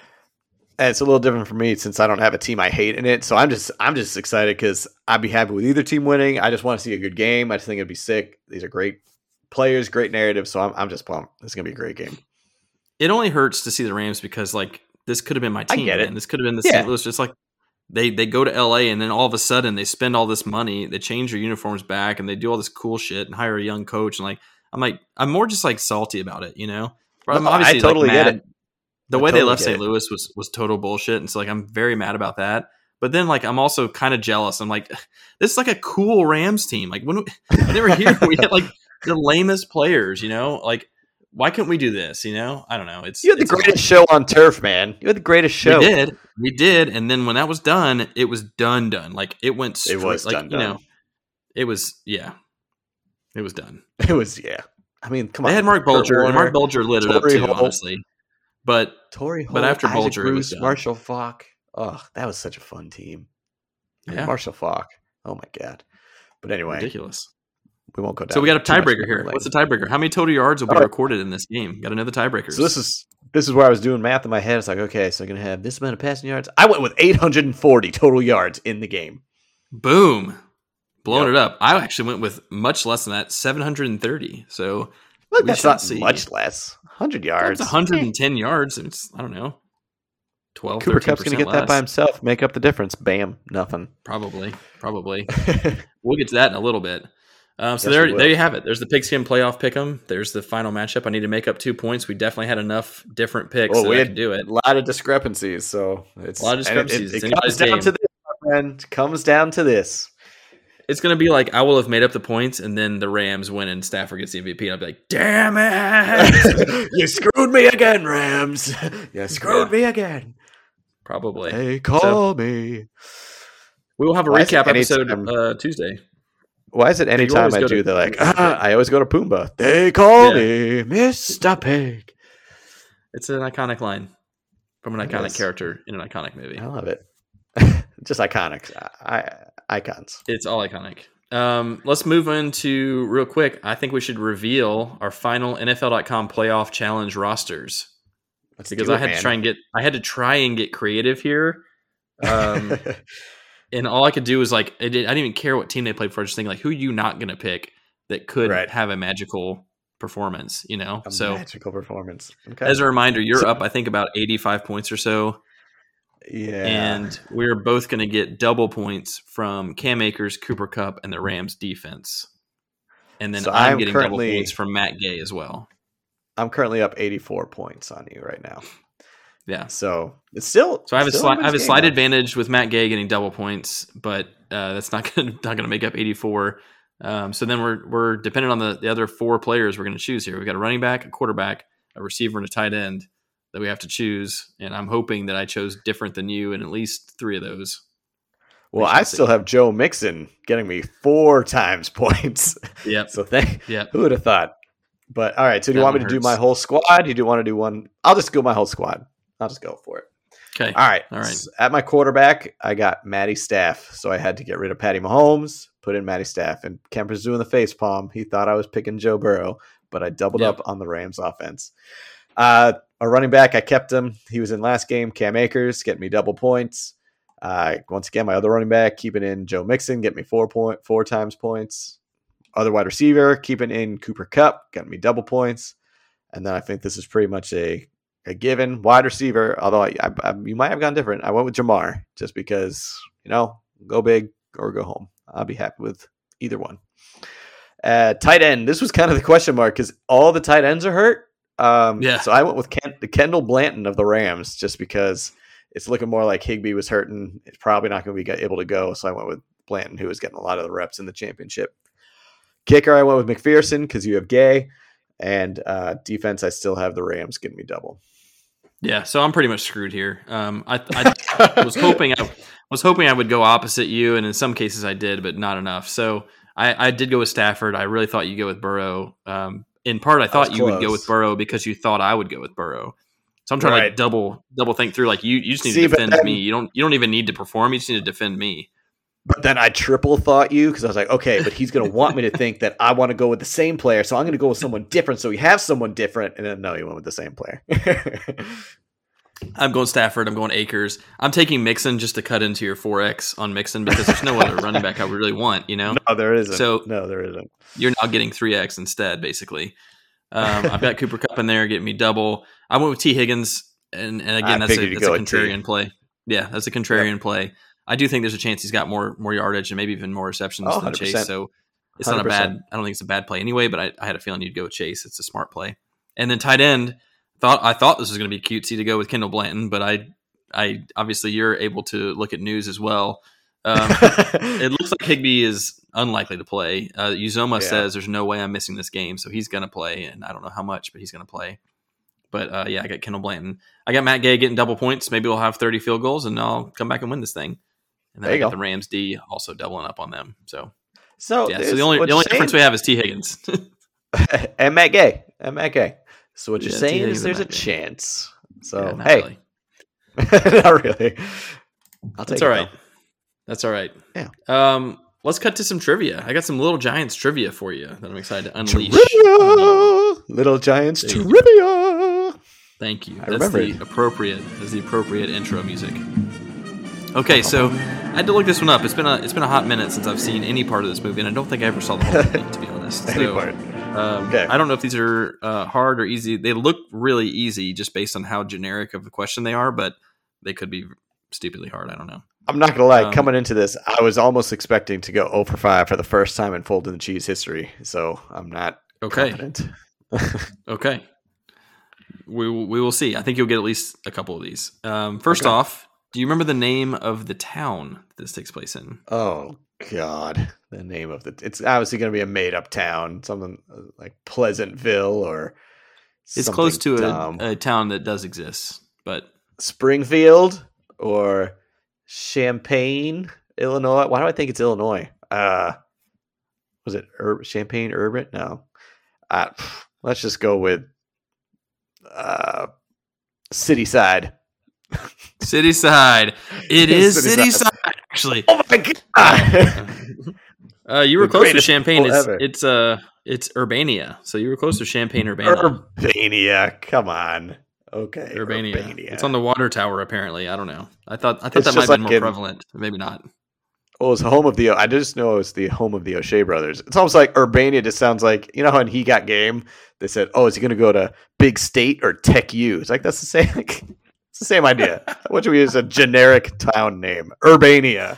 And it's a little different for me since I don't have a team I hate in it. So I'm just I'm just excited because I'd be happy with either team winning. I just want to see a good game. I just think it'd be sick. These are great players, great narrative. So I'm I'm just pumped. It's gonna be a great game.
It only hurts to see the Rams because like this could have been my
I
team.
get it.
man. This could have been the
Yeah.
St. Louis. Just like they they go to LA and then all of a sudden they spend all this money. They change their uniforms back and they do all this cool shit and hire a young coach. And like I'm like I'm more just like salty about it. You know. But I'm
No, I totally
like,
get it.
the
I
way they left St.
it.
Louis was was total bullshit, and so like I'm very mad about that. But then like I'm also kind of jealous. I'm like, this is like a cool Rams team. Like when we, when they were here, we had like the lamest players. You know, like why couldn't we do this? You know, I don't know. It's
You had the greatest show on turf, man. You had the greatest show.
We did, we did, and then when that was done, it was done, done. Like it went. Straight,
was
like,
done,
You
done.
know, it was yeah, it was done.
It was yeah. I mean, come on.
They had
Marc
Bulger. and
Warner,
Marc Bulger lit it up too,
Holt.
honestly. But
Torry
but after
Isaac
Bulger, it was
Bruce,
done.
Marshall Faulk. Oh, that was such a fun team.
Yeah.
Marshall Faulk. Oh my god. But anyway,
ridiculous.
We won't go down.
So we got a tiebreaker here.
lane.
What's the tiebreaker? How many total yards will be
right.
recorded in this game? Got to know the tiebreakers.
So this is this is where I was doing math in my head. It's like, okay, so I'm gonna have this amount of passing yards. I went with 840 total yards in the game.
boom, blowing
Yep.
it up. I actually went with much less than that, seven hundred and thirty. So
Look, that's not
see.
much less. 100 yards.
it's one hundred and ten yards. And it's I don't know, 12,
Cooper Kupp's gonna
13%
get that by himself. Make up the difference. Bam, nothing.
Probably, probably. We'll get to that in a little bit. Um, so
Yes,
there, there you have it. There's the pigskin playoff pick'em. There's the final matchup. I need to make up two points. We definitely had enough different picks that
we had
could do it.
A lot of discrepancies. So it's
A lot of
and it-
discrepancies.
It, it comes down
game.
to this, my friend. Comes down to this.
It's gonna be like I will have made up the points, and then the Rams win, and Stafford gets the MVP, and I'll be like, "Damn it!"
you screwed me again, Rams. You screwed
Yeah.
me again.
Probably.
Hey, call me.
We will have a recap episode uh, Tuesday.
Why is it anytime I do
to-
the like? "Ah," I always go to Pumbaa. They call
Yeah.
me Mr. Pig.
It's an iconic line from an iconic character in an iconic movie.
I love it. Just iconic. I, icons.
It's all iconic. Um, let's move into real quick. I think we should reveal our final NFL.com playoff challenge rosters
Let's
because I had to try and get I had to try and get creative here. Um, and all I could do was like I, did, I didn't even care what team they played for. Just thinking like who are you not going to pick that could
Right.
have a magical performance. You know,
a
so
magical performance. Okay.
as a reminder, you're
So-
up I think about 85 points or so.
yeah.
and we're both going to get double points from Cam Akers, Cooper Kupp, and the Rams defense. And then
So
I'm,
I'm
getting double points from Matt Gay as well.
I'm currently up 84 points on you right now.
Yeah.
So it's still.
So I have a slight, I have a
women's game,
slight advantage with Matt Gay getting double points, but uh, that's not going to not going to make up 84. Um, so then we're we're dependent on the, the other four players we're going to choose here. We've got a running back, a quarterback, a receiver, and a tight end that we have to choose. And I'm hoping that I chose different than you in at least three of those.
Well, I
see.
still have Joe Mixon getting me four times points.
Yep.
so thank.
Yep.
Who would have thought? But all right. So do you want me to do my whole squad? You do want to do one? I'll just go my whole squad. I'll just go for it.
Okay.
All right.
All right.
S- At my quarterback, I got Matty Staff. So I had to get rid of Patty Mahomes, put in Matty Staff. And Kemper's doing the face palm. He thought I was picking Joe Burrow, but I doubled
Yep.
up on the Rams offense. Uh, a running back, I kept him. He was in last game. Cam Akers, getting me double points. Uh, once again, my other running back, keeping in Joe Mixon, get me four point four times points. Other wide receiver, keeping in Cooper Kupp, got me double points. And then I think this is pretty much a a given wide receiver. Although I, I, I, you might have gone different. I went with Ja'Marr just because you know go big or go home. I'll be happy with either one. Uh, tight end. This was kind of the question mark because all the tight ends are hurt. Um,
Yeah.
So I went with Ken, Kendall Blanton of the Rams just because it's looking more like Higbee was hurting. It's probably not going to be able to go. So I went with Blanton, who was getting a lot of the reps in the championship. Kicker, I went with McPherson because you have Gay. And uh, defense, I still have the Rams getting me double.
Yeah, so I'm pretty much screwed here. Um, I, I was hoping I was hoping I would go opposite you, and in some cases I did, but not enough. So I, I did go with Stafford. I really thought you'd go with Burrow. Um, in part, I thought you would go with Burrow because you thought I would go with Burrow. So I'm trying to like double double think through. Like you, you just need
See,
to defend
then-
me. You don't you don't even need to perform. You just need to defend me.
But then I triple thought you because I was like, okay, but he's going to want me to think that I want to go with the same player. So I'm going to go with someone different. So we have someone different. And then no, he went with the same player.
I'm going Stafford. I'm going Akers. I'm taking Mixon just to cut into your 4x on Mixon because there's no other running back I would really want. You know.
no, there isn't.
So-
no, there isn't.
you're now getting 3x instead basically um, i've got cooper kupp in there getting me double i went with tee higgins and, and again
I
that's a, that's a
go with T.
contrarian play yeah that's a contrarian play i do think there's a chance he's got more more yardage and maybe even more receptions
Oh,
than chase so it's not a bad i don't think it's a bad play anyway but I, I had a feeling you'd go with chase it's a smart play and then tight end thought i thought this was going to be cutesy to go with kendall blanton but i i obviously you're able to look at news as well um, it looks like Higbee is unlikely to play. Uh, Uzomah
Yeah.
says there's no way I'm missing this game, so he's going to play, and I don't know how much, but he's going to play. But uh, yeah, I got Kendall Blanton. I got Matt Gay getting double points. Maybe we'll have 30 field goals, and I'll come back and win this thing. And then I
you
got
go.
the Rams D also doubling up on them. So
so,
yeah, so the only the only difference we have is Tee Higgins.
and Matt Gay. And Matt Gay. So what you're saying is there's a
Gay.
chance. So,
Yeah, not
hey,
really.
not really. I'll take
that's all right.
though.
That's all right.
Yeah.
Um, let's cut to some trivia. I got some Little Giants trivia for you that I'm excited to unleash.
Trivia! Little Giants trivia.
Thank you.
I
That's
remember
the appropriate. That's the appropriate intro music. Okay, so I had to look this one up. It's been a it's been a hot minute since I've seen any part of this movie, and I don't think I ever saw the whole thing to be honest.
Any
So,
part.
um,
Okay.
I don't know if these are uh, hard or easy. They look really easy just based on how generic of a question they are, but they could be stupidly hard. I don't know.
I'm not gonna lie.
Um,
coming into this, I was almost expecting to go 0 for 5 for the first time in Fold in the Cheese history. So I'm not
Okay,
confident.
okay. We will- we will see. I think you'll get at least a couple of these. Um, first
Okay.
off, do you remember the name of the town this takes place in?
Oh God, the name of the it's obviously going to be a made up town, something uh, like Pleasantville or
It's close to a, a town that does exist, but
Springfield or Champaign, Illinois. Why do I think it's Illinois? Uh, was it Ur- Champaign Urban? No. Uh, let's just go with uh, City Side.
City side. It
Yes,
is
City
city
Side.
side. Actually,
Oh my god!
uh, you were
The
close to
Champaign.
It's
ever.
it's uh it's Urbania. So you were close to Champaign Urbania.
Urbania, come on. Okay,
Urbania.
Urbania.
It's on the water tower. Apparently, I don't know. I thought I thought
It's
that might
just
have been more
in-
prevalent. Maybe not.
Well, it's home of the. I just know it's the home of the O'Shea brothers. It's almost like Urbania. Just sounds like you know how in He Got Game they said, "Oh, is he going to go to Big State or Tech U?" It's like that's the same. Like, it's the same idea. what should we use a generic town name? Urbania.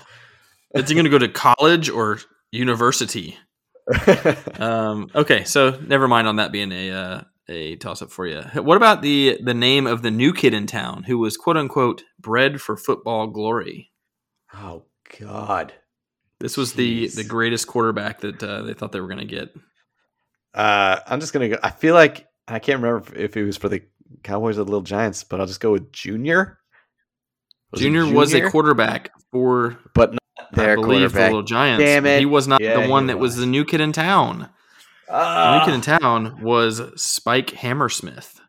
Is he going to go to college or university? Um, okay, so never mind on that being a uh, a toss up for you. What about the the name of the new kid in town who was quote unquote bred for football glory?
oh God.
This was the
Jeez.
the greatest quarterback that uh, they thought they were going to get.
Uh, I'm just gonna go. I feel like I can't remember if it was for the Cowboys or the Little Giants, but I'll just go with Junior. Was it
Junior, was a quarterback for
but not their
I believe the. Little Giants.
Damn it.
He was not
Yeah,
the one that was
was.
the new kid in town. The
Ah.
new kid in town was Spike Hammersmith.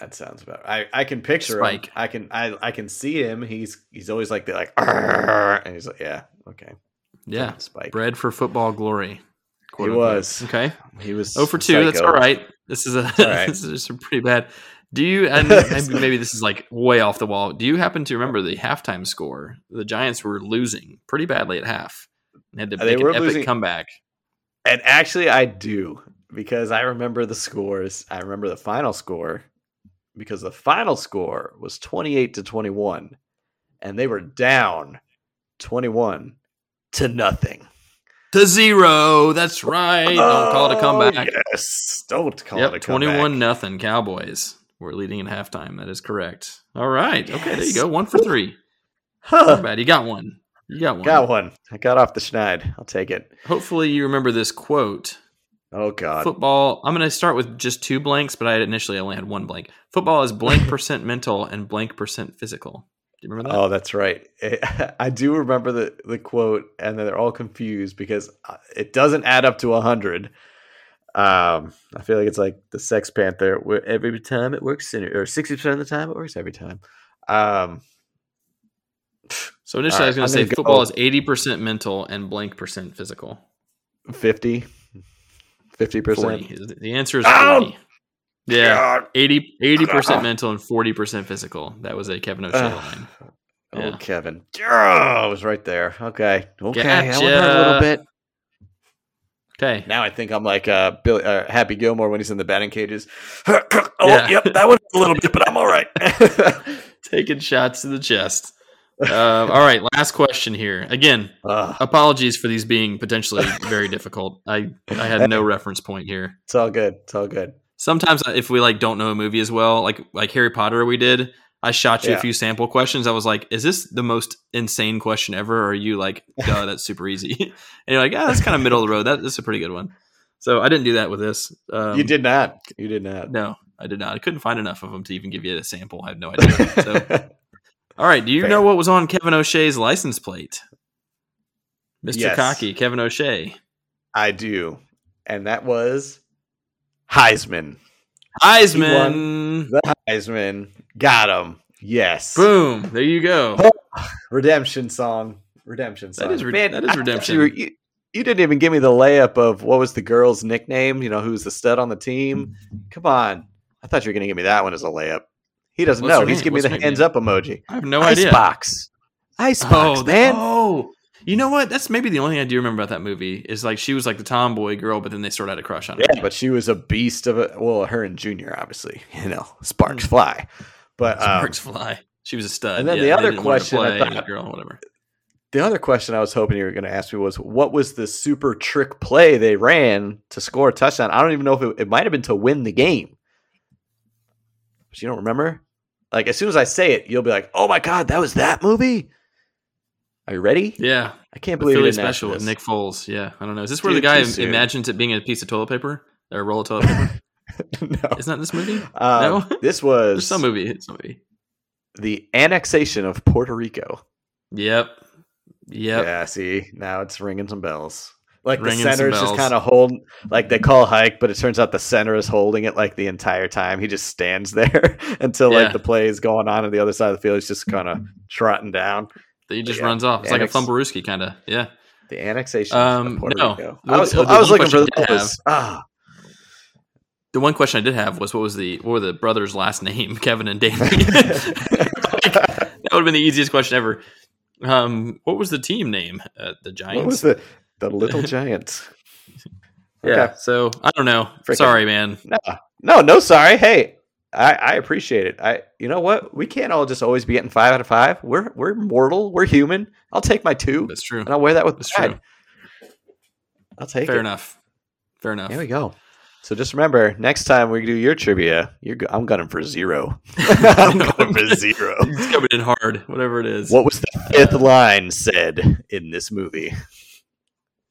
That sounds about. I I can picture
Spike.
him. I can I I can see him. He's he's always like the like, and he's like, yeah, okay,
Yeah,
Spike.
bred for football glory.
He
unquote.
was.
okay.
He was.
Oh for two. That's all right. This is a
right.
this is just pretty bad. Do you and maybe, maybe this is like way off the wall? Do you happen to remember the halftime score? The Giants were losing pretty badly at half. And had to uh,
They
make
were
an epic
losing-
comeback.
And actually, I do because I remember the scores. I remember the final score because the final score was twenty eight to twenty one, and they were down twenty one to nothing.
To zero. That's right. Don't call it a
Oh,
comeback.
Yes, don't call
Yep,
it a comeback.
twenty-one nothing Cowboys. We're leading at halftime. That is correct. All right. Okay, there you go. One for three.
Huh.
Not bad. You got one. You got one.
Got one. I got off the schneid. I'll take it.
Hopefully, you remember this quote.
Oh God.
Football. I'm going to start with just two blanks, but I initially only had one blank. Football is blank percent mental and blank percent physical. Do you remember that?
Oh, that's right. Eh, I do remember the, the quote, and they're all confused because uh, it doesn't add up to a hundred. Um, I feel like it's like the Sex Panther. Where every time it works, or sixty percent of the time it works every time. Um,
so initially, I was going to say football is 80 percent mental and blank percent physical.
50 50 percent.
The answer is
Oh,
Yeah, 80 percent mental and 40 percent physical. That was a Kevin O'Shea line.
Oh,
Yeah.
Kevin. Oh, I was right there. Okay. Okay. One hurt a little bit.
Okay.
Now I think I'm like uh, Billy, uh, Happy Gilmore when he's in the batting cages. oh,
Yeah.
yep, that one a little bit, but I'm all right.
Taking shots to the chest. Um, all right, last question here. Again,
Ugh,
apologies for these being potentially very difficult. I I had no reference point here.
it's all good. It's all good.
Sometimes if we like don't know a movie as well, like like Harry Potter, we did. I shot you
Yeah.
a few sample questions. I was like, "Is this the most insane question ever?" Or are you like, "Duh, that's super easy"? and you're like, "Ah, that's kind of middle of the road. That, that's a pretty good one." So I didn't do that with this. Um,
you did not. You did not.
No, I did not. I couldn't find enough of them to even give you a sample. I have no idea. So, all right. Do you
Fair.
know what was on Kevin O'Shea's license plate? Mr.
Yes.
Cocky, Kevin O'Shea.
I do, and that was Heisman.
Heisman.
The Heisman got him. Yes.
Boom. There you go.
Redemption song. Redemption song.
That is re- that is redemption.
You, were- you, you didn't even give me the layup of what was the girl's nickname. You know, who's the stud on the team. Come on. I thought you were going to give me that one as a layup. He doesn't
What's
know. He's
name?
giving me the hands
name?
up emoji.
I have no idea.
Icebox. Icebox,
Oh,
man.
oh. You know what? That's maybe the only thing I do remember about that movie is like she was like the tomboy girl, but then they sort of had a crush on her.
Yeah, but she was a beast of a well, her and Junior, obviously. You know, sparks hmm. fly. But um.
Sparks fly. She was a stud.
and then
Yeah,
the other
didn't want her to
question I
play,
thought-
girl, whatever.
the other question I was hoping you were going to ask me was, what was the super trick play they ran to score a touchdown? I don't even know if it, it might have been to win the game. But you don't remember? Like as soon as I say it, you'll be like, "Oh my god, that was that movie." Are you ready?
Yeah,
I can't believe ask
special with. Nick Foles. Yeah, I don't know. Is this where
Dude,
the guy imagines it being a piece of toilet paper or a roll of toilet paper?
no.
Isn't that this movie?
Um,
no?
this was
some movie. It's movie.
the annexation of Puerto Rico.
Yep. Yep.
Yeah, see, now it's ringing some bells. Like the
Ringing some
center is just kind of holding, like they call hike, but it turns out the center is holding it like the entire time. He just stands there until
Yeah.
like the play is going on on the other side of the field. He's just kind of trotting down.
That he just
Yeah.
runs off. It's like a
Annex-
kind of. Yeah.
The annexation
Um,
of Puerto
no.
Rico. I was,
the- the
I was looking for
I.
Ah,
The one question I did have was what was the what were the brothers' last name? Kevin and Danny. Like, that would have been the easiest question ever. Um, what was the team name? Uh, the Giants.
what was the the little giants?
Yeah.
Okay.
So I don't know.
Frickin-
Sorry, man.
No, no, no. Sorry. Hey, I, I appreciate it. I, you know what? We can't all just always be getting five out of five. We're we're mortal. We're human. I'll take my two,
That's true.
and I'll wear that with
That's
pride.
true.
I'll take
Fair
it.
enough. Fair enough.
There we go. So just remember, next time we do your trivia, go- I'm gunning for zero. I'm gunning for zero.
He's coming in hard, whatever it is.
What was the fifth line said in this movie?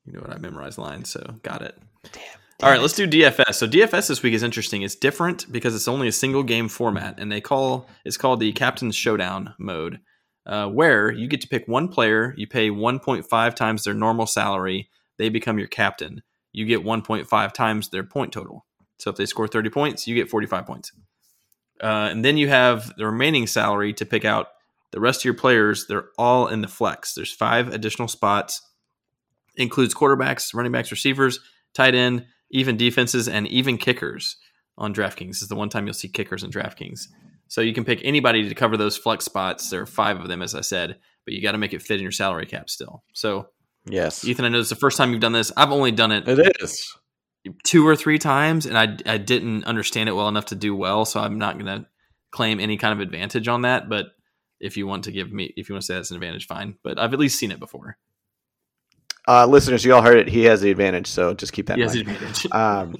You know what? I memorized lines, so got it.
Damn.
All right, let's do DFS. So DFS this week is interesting. It's different because it's only a single game format, and they call it's called the Captain's Showdown mode, uh, where you get to pick one player. You pay 1.5 times their normal salary. They become your captain. You get 1.5 times their point total. So if they score 30 points, you get 45 points. Uh, and then you have the remaining salary to pick out the rest of your players. They're all in the flex. There's five additional spots. Includes quarterbacks, running backs, receivers, tight end, even defenses, and even kickers on DraftKings. This is the one time you'll see kickers in DraftKings. So you can pick anybody to cover those flex spots. There are five of them, as I said, but you got to make it fit in your salary cap still. So,
Yes,
Ethan, I know it's the first time you've done this. I've only done it
it is.
two or three times, and I, I didn't understand it well enough to do well. So I'm not going to claim any kind of advantage on that. But if you want to give me, if you want to say that's an advantage, fine. But I've at least seen it before.
Uh, listeners, you all heard it. He has the advantage, so just keep that
He
in
has the
mind.
advantage.
Um,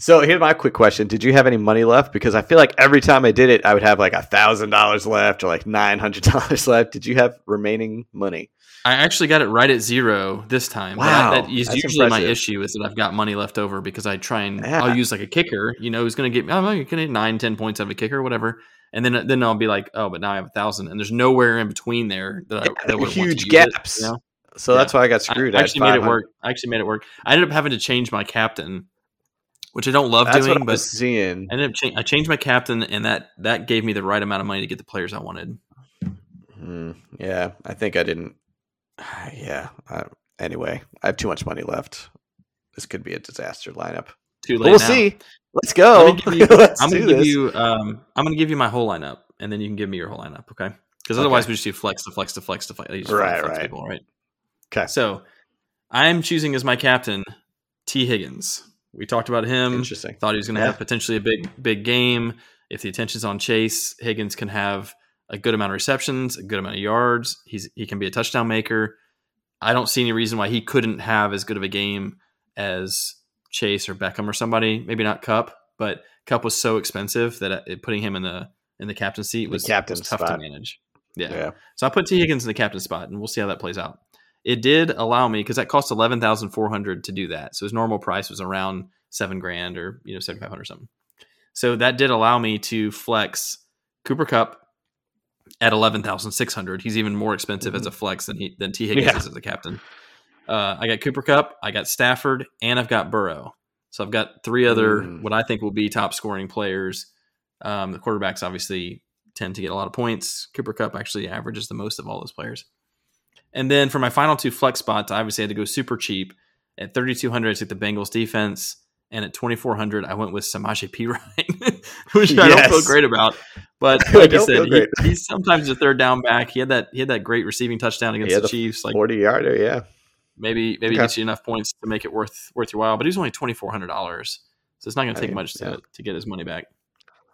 so here's my quick question: Did you have any money left? Because I feel like every time I did it, I would have like a thousand dollars left or like nine hundred dollars left. Did you have remaining money?
I actually got it right at zero this time.
Wow,
that is
that's
usually my issue is that I've got money left over because I try and
Yeah.
I'll use like a kicker, you know, who's going to get, oh, you're going to get nine, 10 points out of a kicker, whatever. And then, then I'll be like, oh, but now I have a thousand and there's nowhere in between there that I that would
huge
use it,
gaps.
you know?
So
Yeah.
that's why I got screwed.
I actually made it work. I actually made it work. I ended up having to change my captain, which I don't love
That's
doing, but
seeing.
I ended up cha- I changed my captain and that, that gave me the right amount of money to get the players I wanted.
Hmm, yeah, I think I didn't. Yeah. I, anyway, I have too much money left. This could be a disaster lineup.
Too
But
late
we'll
now.
see. Let's go.
You-
Let's
I'm gonna give
this.
you um I'm gonna give you my whole lineup and then you can give me your whole lineup, okay? Because otherwise
Okay.
we just do flex to flex to flex to flex. You just
Right,
flex
right.
People, right.
Okay.
So I'm choosing as my captain Tee Higgins. We talked about him.
Interesting.
Thought he was gonna
Yeah.
have potentially a big, big game. If the attention's on Chase, Higgins can have a good amount of receptions, a good amount of yards. He's he can be a touchdown maker. I don't see any reason why he couldn't have as good of a game as Chase or Beckham or somebody. Maybe not Kupp, but Kupp was so expensive that uh, it, putting him in the in the captain seat was,
captain
was tough
spot.
to manage. Yeah.
Yeah.
So I put Tee Higgins in the captain spot, and we'll see how that plays out. It did allow me because that cost eleven thousand four hundred to do that. So his normal price was around seven grand or you know seventy five hundred something. So that did allow me to flex Cooper Kupp at eleven thousand six hundred. He's even more expensive as a flex than he than Tee Higgins
Yeah.
is as a captain. Uh, I got Cooper Kupp, I got Stafford, and I've got Burrow. So I've got three other
Mm.
what I think will be top scoring players. Um, the quarterbacks obviously tend to get a lot of points. Cooper Kupp actually averages the most of all those players. And then for my final two flex spots, I obviously had to go super cheap. At 3,200, I took the Bengals defense. And at 2,400, I went with Samaje Perine, which I don't feel great about. But like
I
said, he, he's sometimes a third down back. He had that he had that great receiving touchdown against the
the
Chiefs. Like
Forty yarder. Yeah.
maybe maybe
Okay.
gets you enough points to make it worth worth your while. But he's only twenty four hundred dollars, so it's not going to
I
take
mean,
much to,
yeah.
to get his money back.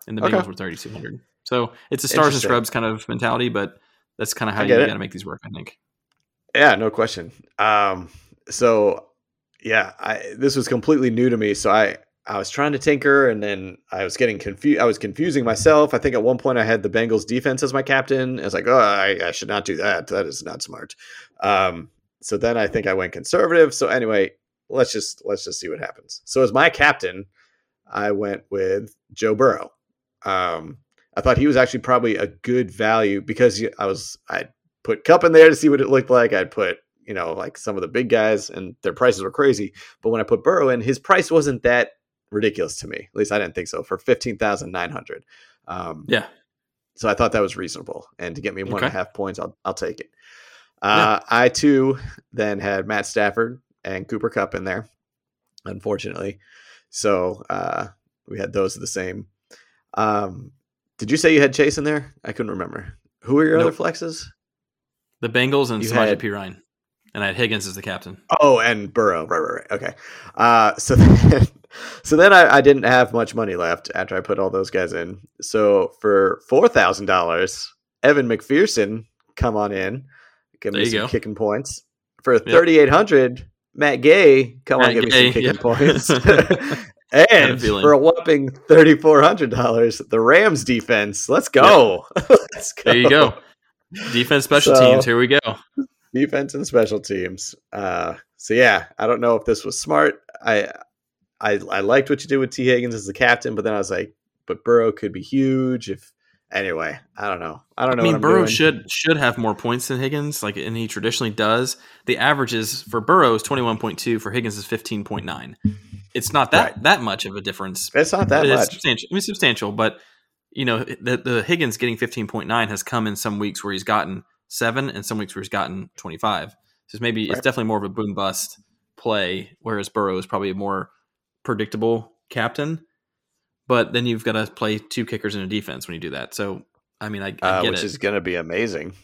And the
Okay.
Bengals were thirty two hundred, so it's a stars and scrubs kind of mentality. But that's kind of how you got to make these work. I think.
Yeah, no question. Um, so yeah, I this was completely new to me. So I I was trying to tinker, and then I was getting confused. I was confusing myself. I think at one point I had the Bengals defense as my captain. I was like, oh, I, I should not do that. That is not smart. Um, so then I think I went conservative. So anyway, let's just let's just see what happens. So as my captain, I went with Joe Burrow. Um, I thought he was actually probably a good value because I was I put Kupp in there to see what it looked like. I'd put you know, like some of the big guys, and their prices were crazy. But when I put Burrow in, his price wasn't that ridiculous to me. At least I didn't think so. For fifteen thousand nine hundred, um,
Yeah.
so I thought that was reasonable. And to get me one and a half points, I'll I'll take it. Uh, I too then had Matt Stafford and Cooper Kupp in there, unfortunately. So uh, we had those the same. Um, did you say you had Chase in there? I couldn't remember. Who were your
Nope.
other flexes?
The Bengals and Samaje
had-
Perine. And I had Higgins as the captain.
Oh, and Burrow. Right, right, right. Okay. Uh, so then, so then I, I didn't have much money left after I put all those guys in. So for four thousand dollars, Evan McPherson come on in, give
There
me some
go.
kicking points. For thirty eight hundred, Matt Gay come on,
Matt
give me some kicking
yeah.
points. and for a whopping thirty four hundred dollars, the Rams defense. Let's go. Let's go.
There you go. Defense, special
So-
teams. Here we go.
defense and special teams. Uh, so yeah, I don't know if this was smart. I, I I liked what you did with Tee Higgins as the captain, but then I was like, but Burrow could be huge. If anyway, I don't know. I don't know.
I mean, Burrow
doing.
should should have more points than Higgins, like, and he traditionally does. The averages for Burrow is twenty one point two. For Higgins is fifteen point nine. It's not that
Right.
that much of a difference.
It's not that much.
substantial. I mean, substantial, but you know, the, the Higgins getting fifteen point nine has come in some weeks where he's gotten seven, and some weeks where he's gotten twenty five. So maybe it's definitely more of a boom bust play, whereas Burrow is probably more predictable captain. But then you've got to play two kickers in a defense when you do that. So I mean, I, I
Uh, which
it.
is going to be amazing.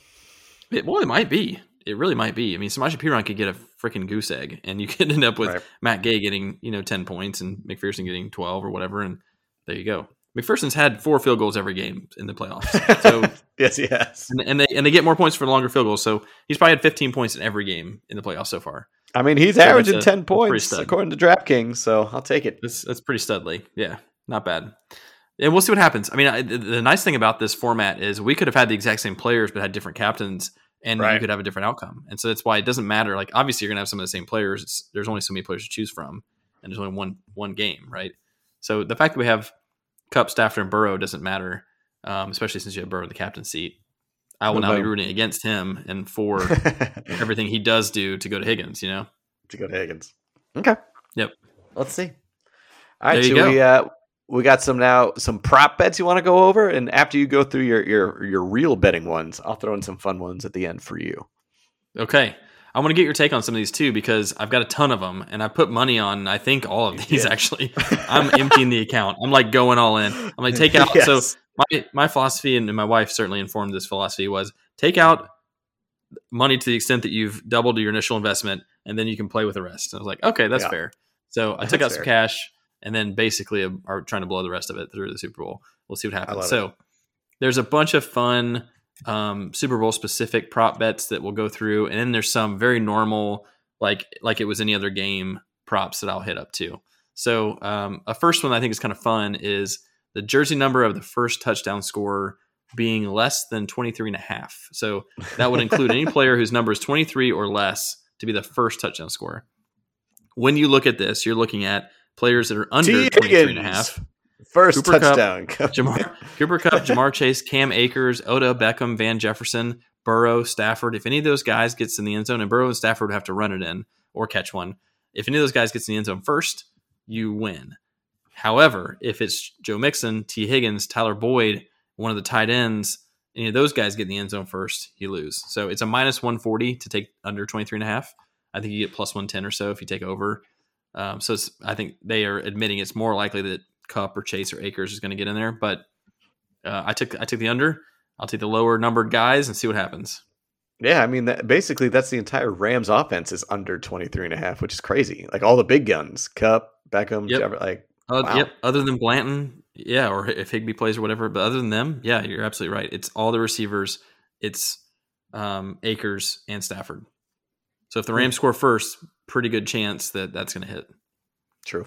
It, well, it might be. It really might be. I mean, Samaje Perine could get a freaking goose egg, and you could end up with
Right.
Matt Gay getting you know ten points and McPherson getting twelve or whatever, and there you go. McPherson's had four field goals every game in the playoffs, so
yes, yes.
and, and they and they get more points for longer field goals. So he's probably had fifteen points in every game in the playoffs so far.
I mean, he's averaging
a-
ten points according to DraftKings, so I'll take it.
That's that's pretty studly. Yeah, not bad. And we'll see what happens. I mean, I, the, the nice thing about this format is we could have had the exact same players but had different captains, and you could have a different outcome. And so that's why it doesn't matter. Like obviously, you're gonna have some of the same players. It's, there's only so many players to choose from, and there's only one one game, right? So the fact that we have Kupp, Stafford, and Burrow doesn't matter, um, especially since you have Burrow in the captain seat. I will
What
now be rooting against him and for everything he does do to go to Higgins. You know, to
go to Higgins. Okay.
Yep.
Let's see. All right,
There you
so
go.
we uh we got some now some prop bets you want to go over, and after you go through your your your real betting ones, I'll throw in some fun ones at the end for you.
Okay. I want to get your take on some of these too because I've got a ton of them and I put money on I think all of these
Yeah.
actually. I'm emptying the account. I'm like going all in. I'm like take out so my my philosophy and my wife certainly informed this philosophy was take out money to the extent that you've doubled your initial investment and then you can play with the rest. I was like, okay, that's
Yeah.
fair. So I took out
That's
some cash and then basically um, are trying to blow the rest of it through the Super Bowl. We'll see what happens. So there's a bunch of fun um, Super Bowl specific prop bets that we'll go through, and then there's some very normal, like like it was any other game props that I'll hit up too. So um, a first one I think is kind of fun is the jersey number of the first touchdown scorer being less than 23 and a half. So that would include any player whose number is 23 or less to be the first touchdown scorer. When you look at this, you're looking at players that are under
T.
23 and a half.
First
Cooper
touchdown.
Ja'Marr Cooper Kupp, Ja'Marr Chase, Cam Akers, Odell Beckham, Van Jefferson, Burrow, Stafford. If any of those guys gets in the end zone, and Burrow and Stafford would have to run it in or catch one. If any of those guys gets in the end zone first, you win. However, if it's Joe Mixon, Tee Higgins, Tyler Boyd, one of the tight ends, any of those guys get in the end zone first, you lose. So it's a minus 140 to take under 23 and a half. I think you get plus 110 or so if you take over. Um, so it's, I think they are admitting it's more likely that Kupp or Chase or Akers is going to get in there. But uh, I took I took the under. I'll take the lower numbered guys and see what happens.
Yeah, I mean, that, basically, that's the entire Rams offense is under 23 and a half, which is crazy. Like all the big guns, Kupp, Beckham,
Yep.
Jeffer- like,
Uh,
Wow.
Yep. Other than Blanton, yeah, or if Higbee plays or whatever. But other than them, yeah, you're absolutely right. It's all the receivers. It's um, Akers and Stafford. So if the Rams score first, pretty good chance that that's going to hit.
true.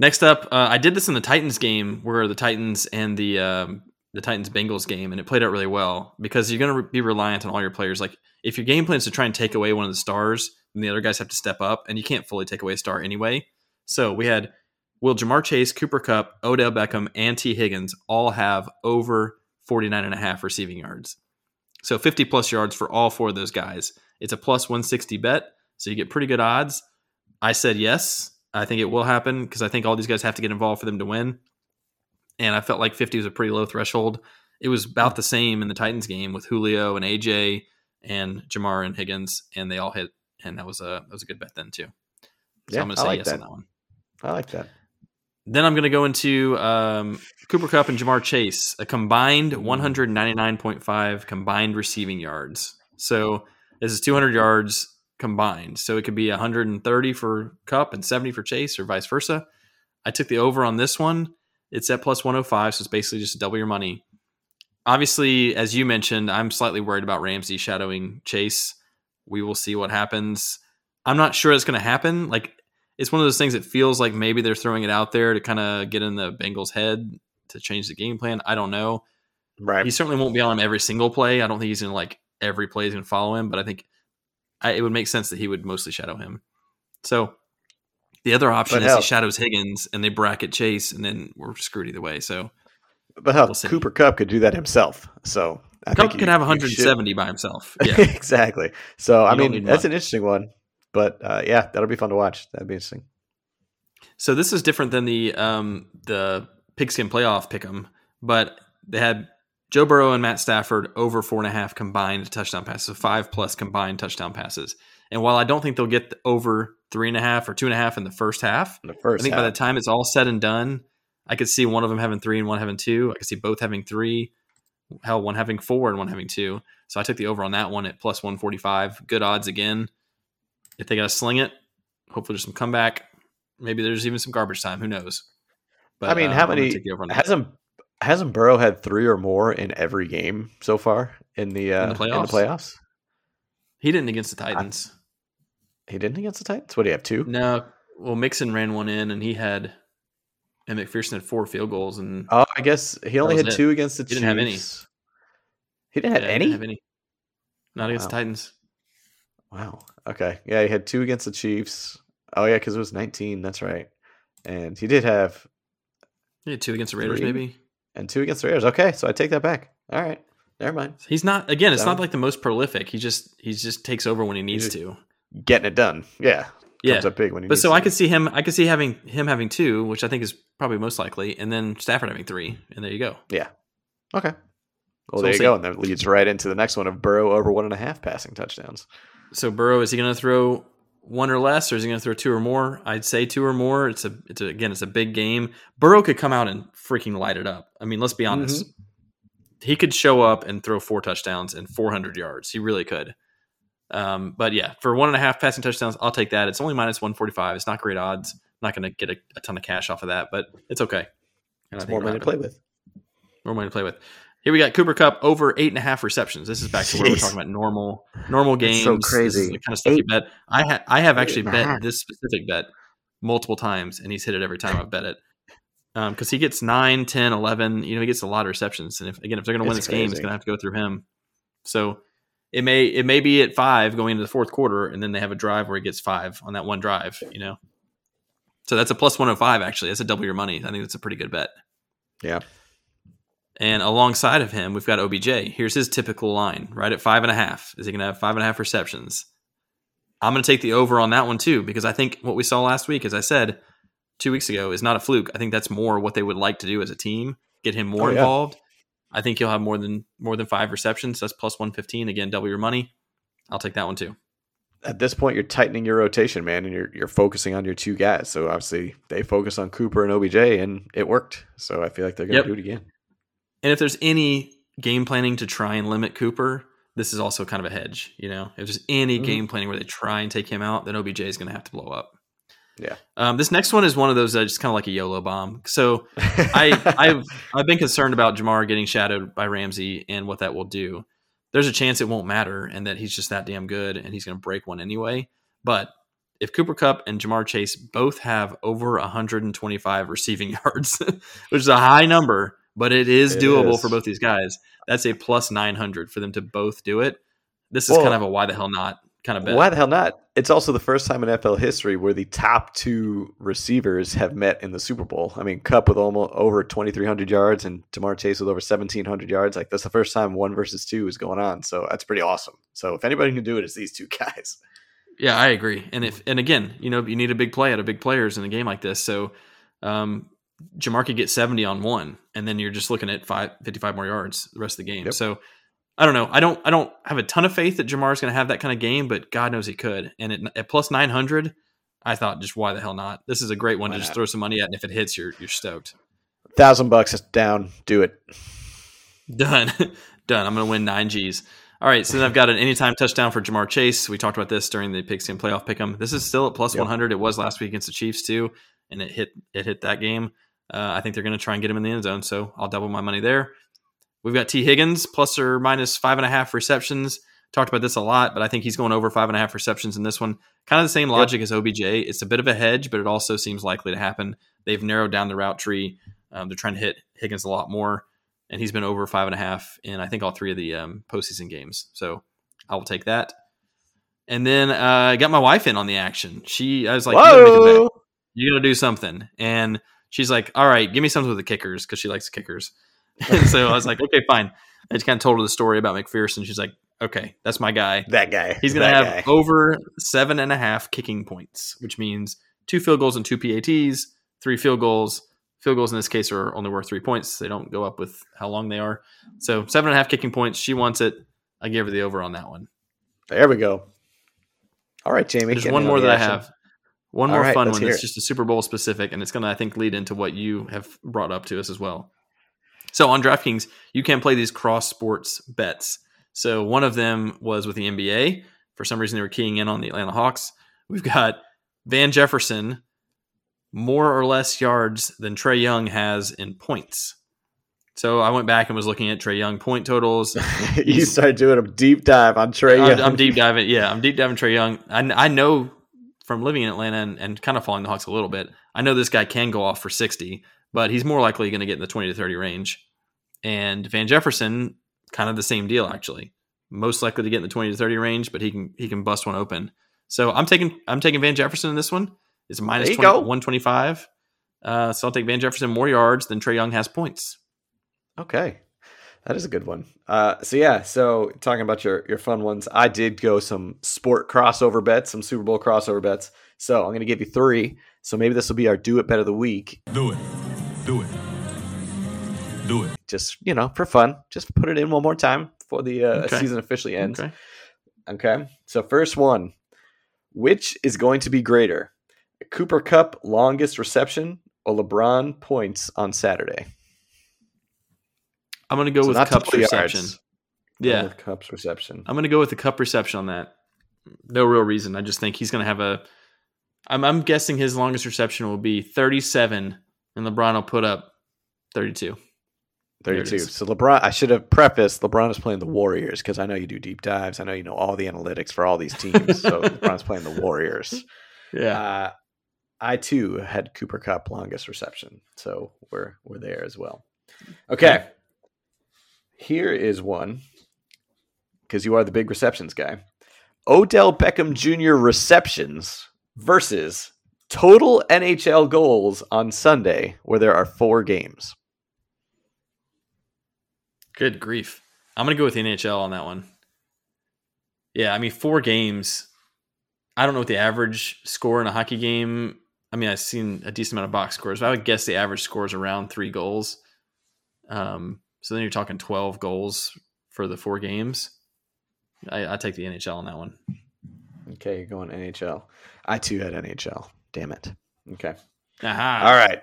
Next up, uh, I did this in the Titans game where the Titans and the um, the Titans Bengals game, and it played out really well because you're going to be reliant on all your players. Like if your game plan is to try and take away one of the stars, then the other guys have to step up, and you can't fully take away a star anyway. So we had Will Ja'Marr Chase, Cooper Kupp, Odell Beckham, and Tee Higgins all have over 49 and a half receiving yards. So 50 plus yards for all four of those guys. It's a plus 160 bet, so you get pretty good odds. I said yes. I think it will happen because I think all these guys have to get involved for them to win. And I felt like 50 was a pretty low threshold. It was about the same in the Titans game with Julio and AJ and Ja'Marr and Higgins, and they all hit, and that was a that was a good bet then too. So
Yeah,
I'm going to say
like
yes
that.
on that one.
I like that.
Then I'm going to go into um, Cooper Kupp and Ja'Marr Chase, a combined 199.5 combined receiving yards. So this is 200 yards combined. So it could be 130 for Kupp and 70 for Chase, or vice versa. I took the over on this one. It's at plus 105, so it's basically just double your money. Obviously, as you mentioned, I'm slightly worried about Ramsey shadowing Chase. We will see what happens. I'm not sure it's going to happen. Like it's one of those things that feels like maybe they're throwing it out there to kind of get in the Bengals' head to change the game plan. I don't know.
Right.
He certainly won't be on him every single play. I don't think he's going to like every play is going to follow him, but I think I, it would make sense that he would mostly shadow him. So the other option
But
is
hell-
he shadows Higgins and they bracket Chase, and then we're screwed either way. So
but hell,
we'll.
Cooper Kupp could do that himself. So I Kupp
could
you-
have 170 by himself. Yeah.
exactly. So I
You don't
mean, that's an interesting one. But uh, yeah, that'll be fun to watch. That'd be interesting.
So this is different than the um, the pigskin playoff pick'em, but they had Joe Burrow and Matt Stafford over four and a half combined touchdown passes, so five plus combined touchdown passes. And while I don't think they'll get the over three and a half or two and a half in the first half,
In the first
I think by the time it's all said and done, I could see one of them having three and one having two. I could see both having three, hell, one having four and one having two. So I took the over on that one at plus 145. Good odds again. If they got to sling it, hopefully there's some comeback. Maybe there's even some garbage time. Who knows?
But I mean,
uh,
how many-
take the over on that.
hasn't hasn't Burrow had three or more in every game so far in the uh,
In the
In the
playoffs?
playoffs?
He didn't against the Titans.
He didn't against the Titans. What do you have two?
No, well, Mixon ran one in, and he had, and McPherson had four field goals, and
Oh, I guess he only had
it.
two against the
He
Chiefs.
didn't have any.
He didn't have
yeah, he
any.
didn't have any. Not against the Titans.
Wow. Okay. Yeah, he had two against the Chiefs. Oh yeah, because it was 19. That's right. And he did have
He had two against the Raiders,
Three?
maybe.
And two against the Raiders. Okay, so I take that back. All right. Never mind.
He's not again. It's
Seven?
not like the most prolific. He just he just takes over when he needs to.
Getting it done. Yeah.
Yeah,
Comes up big when he
but
needs
so I could see him. I could see having him having two, which I think is probably most likely, and then Stafford having three, and there you go.
Yeah. Okay. Well,
So
there
we'll
you
see.
go, and that leads right into the next one of Burrow over one and a half passing touchdowns.
So Burrow is he going to throw one or less, or is he going to throw two or more? I'd say two or more. It's a it's a, again it's a big game. Burrow could come out and freaking light it up. I mean, let's be honest. He could show up and throw four touchdowns and 400 yards. He really could. Um, but yeah, for one and a half passing touchdowns, I'll take that. It's only minus 145. It's not great odds. not going to get a, a ton of cash off of that, but it's okay. And
It's more money to play with.
More money to play with. Here we got Cooper Kupp over eight and a half receptions. This is back to where we're talking about normal normal
That's
games.
so
This is
crazy.
kind of stuff you
Eight-
bet. I ha- I have actually bet this specific bet multiple times, and he's hit it every time I've bet it. Um, because he gets 9, 10, 11. You know, he gets a lot of receptions. And if again, if they're going to win this game, it's going to have to go through him. So it may it may be at five going into the fourth quarter, and then they have a drive where he gets five on that one drive. You know, so that's a plus 105. Actually, that's a double your money. I think that's a pretty good bet.
Yeah.
And alongside of him, we've got OBJ. Here's his typical line, right at five and a half. Is he going to have five and a half receptions? I'm going to take the over on that one too, because I think what we saw last week, as I said two weeks ago, is not a fluke. I think that's more what they would like to do as a team, get him more
Oh, yeah.
involved. I think he'll have more than more than five receptions. That's plus 115. Again, double your money. I'll take that one too.
At this point, you're tightening your rotation, man, and you're you're focusing on your two guys. So obviously, they focus on Cooper and OBJ, and it worked. So I feel like they're going to
Yep.
do it again.
And if there's any game planning to try and limit Cooper, this is also kind of a hedge. You know, if there's any
Mhm.
game planning where they try and take him out, then OBJ is going to have to blow up.
Yeah.
Um, this next one is one of those uh, just kind of like a YOLO bomb. So I, I've I've been concerned about Ja'Marr getting shadowed by Ramsey and what that will do. There's a chance it won't matter and that he's just that damn good and he's going to break one anyway. But if Cooper Kupp and Ja'Marr Chase both have over 125 receiving yards, which is a high number, but it is
It
doable
is.
for both these guys. That's a plus 900 for them to both do it. This is
Well-
kind of a why the hell not kind of bet.
Why the hell not? It's also the first time in NFL history where the top two receivers have met in the Super Bowl. I mean, Kupp with almost over 2,300 yards and Ja'Marr Chase with over 1,700 yards. Like that's the first time one versus two is going on. So that's pretty awesome. So if anybody can do it, it's these two guys.
Yeah, I agree. And if and again, you know, you need a big play out of big players in a game like this. So um Ja'Marr could get 70 on one, and then you're just looking at five, 55 more yards the rest of the game.
Yep.
So I don't know. I don't I don't have a ton of faith that Ja'Marr's going to have that kind of game, but God knows he could. And at, at plus 900, I thought just why the hell not? This is a great one
Why
to just throw some money at, and if it hits, you're you're stoked.
Thousand bucks is down. Do it.
Done. Done. I'm going to win nine G's. All right. So then I've got an anytime touchdown for Ja'Marr Chase. We talked about this during the Pigskin playoff pick'em. This is still at plus
Yep.
100. It was last week against the Chiefs too, and it hit it hit that game. Uh, I think they're going to try and get him in the end zone, so I'll double my money there. We've got Tee Higgins plus or minus five and a half receptions. Talked about this a lot, but I think he's going over five and a half receptions in this one. Kind of the same logic as OBJ. It's a bit of a hedge, but it also seems likely to happen. They've narrowed down the route tree. Um, they're trying to hit Higgins a lot more, and he's been over five and a half in I think all three of the um, postseason games. So I will take that. And then uh, I got my wife in on the action. She, I was like, you gotta make a bet.
Whoa!
You gotta do something. And she's like, all right, give me something with the kickers because she likes kickers. And so I was like, okay, fine. I just kind of told her the story about McPherson. She's like, okay, that's my guy.
That guy.
He's going to have
guy.
over seven and a half kicking points, which means two field goals and two PATs, three field goals. Field goals in this case are only worth three points. They don't go up with how long they are. So seven and a half kicking points. She wants it. I gave her the over on that one.
There we go. All right, Jamie.
There's one more
the
that I have. One more
right,
fun one that's
it.
just a Super Bowl specific, and it's going to, I think, lead into what you have brought up to us as well. So on DraftKings, you can play these cross sports bets. So one of them was with the NBA. For some reason, they were keying in on the Atlanta Hawks. We've got Van Jefferson more or less yards than Trae Young has in points. So I went back and was looking at Trae Young point totals.
you started doing a deep dive on Trae.
I'm,
Young.
I'm deep diving. Yeah, I'm deep diving Trae Young. I, I know from living in Atlanta and, and kind of following the Hawks a little bit. I know this guy can go off for 60, but he's more likely going to get in the 20 to 30 range. And Van Jefferson, kind of the same deal actually. Most likely to get in the 20 to 30 range, but he can he can bust one open. So I'm taking I'm taking Van Jefferson in this one. It's minus
There you
20, 125. Uh, so I'll take Van Jefferson more yards than Trae Young has points.
Okay. That is a good one. Uh, so yeah, so talking about your your fun ones, I did go some sport crossover bets, some Super Bowl crossover bets. So I'm going to give you three. So maybe this will be our do it bet of the week.
Do it. Do it. Do it.
Just you know, for fun. Just put it in one more time before the uh,
Okay.
season officially ends.
Okay.
Okay. So first one, which is going to be greater, Cooper Kupp longest reception or LeBron points on Saturday?
I'm going to go
So
with Kupp's
total yards.
reception. Yeah.
With Kupp's reception.
I'm going to go with the Kupp reception on that. No real reason. I just think he's going to have a. I'm, I'm guessing his longest reception will be 37, and LeBron will put up 32.
32. So LeBron, I should have prefaced LeBron is playing the Warriors because I know you do deep dives. I know you know all the analytics for all these teams. so LeBron's playing the Warriors.
Yeah.
Uh, I too had Cooper Kupp longest reception, so we're we're there as well. Okay, here is one because you are the big receptions guy. Odell Beckham Jr. receptions versus total NHL goals on Sunday, where there are four games.
Good grief. I'm going to go with the NHL on that one. Yeah, I mean, four games. I don't know what the average score in a hockey game. I mean, I've seen a decent amount of box scores, but I would guess the average score is around three goals. Um, so then you're talking 12 goals for the four games. I, I take the NHL on that one.
Okay, you're going NHL. I too had NHL. Damn it. Okay.
Aha.
All right.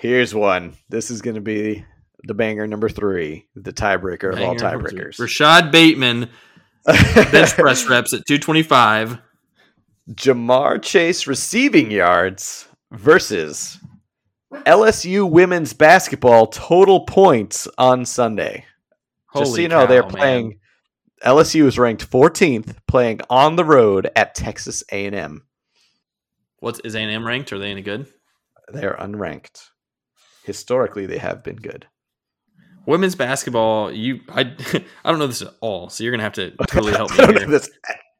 Here's one. This is going to be the banger number three, the tiebreaker of all
Banger
tiebreakers.
Rashod Bateman, bench press reps at 225.
Ja'Marr Chase receiving yards versus LSU women's basketball total points on Sunday. Just so you know, they're
cow, man.
playing. LSU is ranked 14th, playing on the road at Texas A&M.
What's A&M ranked? Are they any good?
They're unranked. Historically, they have been good.
Women's basketball, you I I don't know this at all, so you're gonna have to totally help me here.
this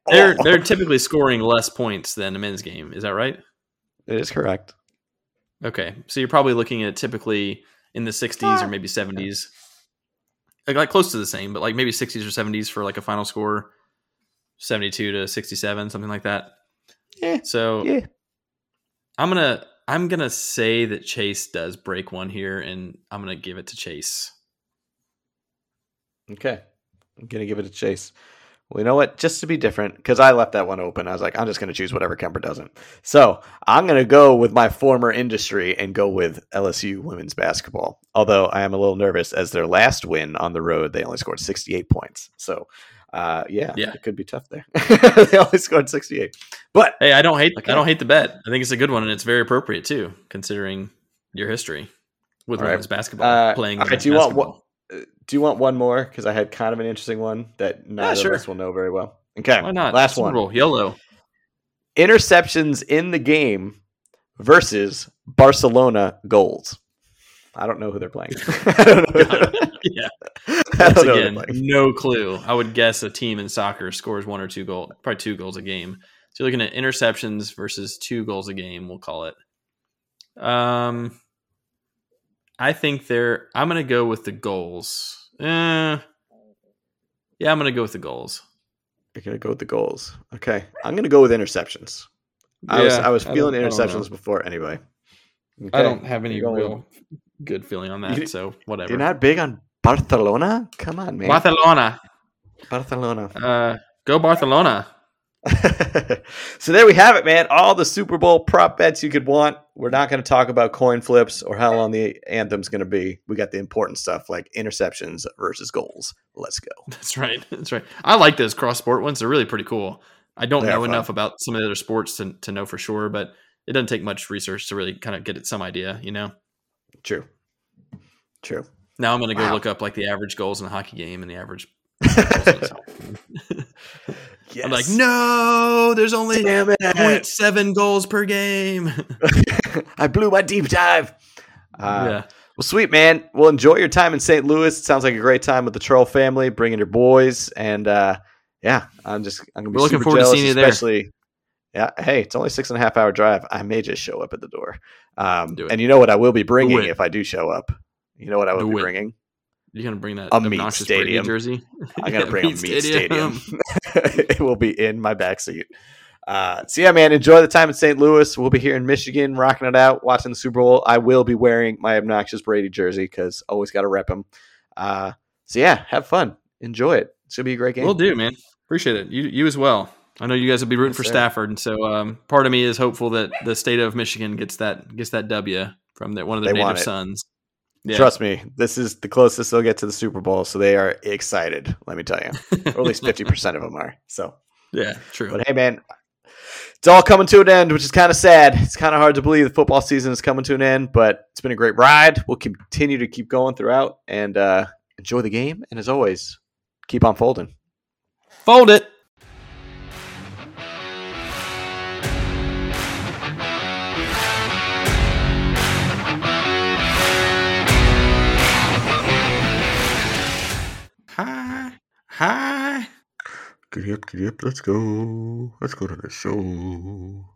They're they're typically scoring less points than a men's game. Is that right?
It is correct.
Okay, so you're probably looking at typically in the 60s or maybe 70s, like, like close to the same, but like maybe 60s or 70s for like a final score, 72 to 67, something like that.
Yeah.
So
Yeah.
I'm gonna I'm gonna say that Chase does break one here, and I'm gonna give it to Chase.
Okay. I'm going to give it a chase. Well, you know what? Just to be different, because I left that one open, I was like, I'm just going to choose whatever Kemper doesn't. So I'm going to go with my former industry and go with LSU women's basketball. Although I am a little nervous as their last win on the road, they only scored 68 points. So, uh, yeah,
Yeah.
it could be tough there. they only scored 68. But
Hey, I don't hate
Okay.
I don't hate the bet. I think it's a good one, and it's very appropriate too, considering your history with
All right.
women's basketball
Uh,
playing.
right, do you want what- do you want one more? Because I had kind of an interesting one that neither
sure.
of us will know very well. Okay.
Why not?
Last
Super
one.
Bowl, YOLO.
interceptions in the game versus Barcelona goals. I don't know who they're playing. I don't know.
yeah.
I don't know
again, no clue. I would guess a team in soccer scores one or two goals, probably two goals a game. So you're looking at interceptions versus two goals a game. We'll call it. Um, I think they're. I'm going to go with the goals. Eh, yeah, I'm going to go with the goals.
You're gonna go with the goals. Okay, I'm gonna go with interceptions. I was I was
I
feeling
I
interceptions before anyway.
I don't have any
you're going-
real good feeling on that.
You-
so whatever.
You're not big on Barcelona? Come on, man.
Barcelona.
Barcelona.
Uh, go Barcelona.
so there we have it, man. All the Super Bowl prop bets you could want. We're not going to talk about coin flips or how long the anthem's going to be. We got the important stuff like interceptions versus goals. Let's go.
That's right. That's right. I like those cross sport ones. They're really pretty cool. I don't
They
know enough about some of the other sports to, to know for sure, but it doesn't take much research to really kind of get at some idea, you know?
True. True.
Now I'm going to go
Wow.
look up like the average goals in a hockey game and the average. goals in a-
Yes.
I'm like, no, there's only 0.7 goals per game.
I blew my deep dive. Uh,
yeah.
Well, sweet man. Well, enjoy your time in St. Louis. It sounds like a great time with the Troll family, bringing your boys, and uh, yeah, I'm just I'm gonna be
looking forward to
jealous,
seeing you there.
especially. Yeah, hey, it's only six and a half hour drive. I may just show up at the door. Um,
Do
and you know what I will be bringing if I do show up. You know what I will
Do
be
it.
bringing.
You're going to bring that
A meat stadium.
jersey?
I'm gonna bring a
Meat
meat stadium. it will be in my backseat. Uh, so yeah, man, enjoy the time in St. Louis. We'll be here in Michigan, rocking it out, watching the Super Bowl. I will be wearing my obnoxious Brady jersey because always got to rep him. Uh, so yeah, have fun, enjoy it. It's gonna be a great game.
We'll do, man. Appreciate it. You you as well. I know you guys will be rooting
Yes,
for
sir.
Stafford, and so um, part of me is hopeful that the state of Michigan gets that gets that W from their, one of their
They
native sons. Yeah.
Trust me, this is the closest they'll get to the Super Bowl, so they are excited. Let me tell you, or at least fifty percent of them are. So,
yeah, true.
but hey, man, it's all coming to an end, which is kind of sad. It's kind of hard to believe the football season is coming to an end, but it's been a great ride. We'll continue to keep going throughout and uh, enjoy the game. And as always, keep on folding.
Fold it. Hi.
Giddy up, giddy up, let's go. Let's go to the show.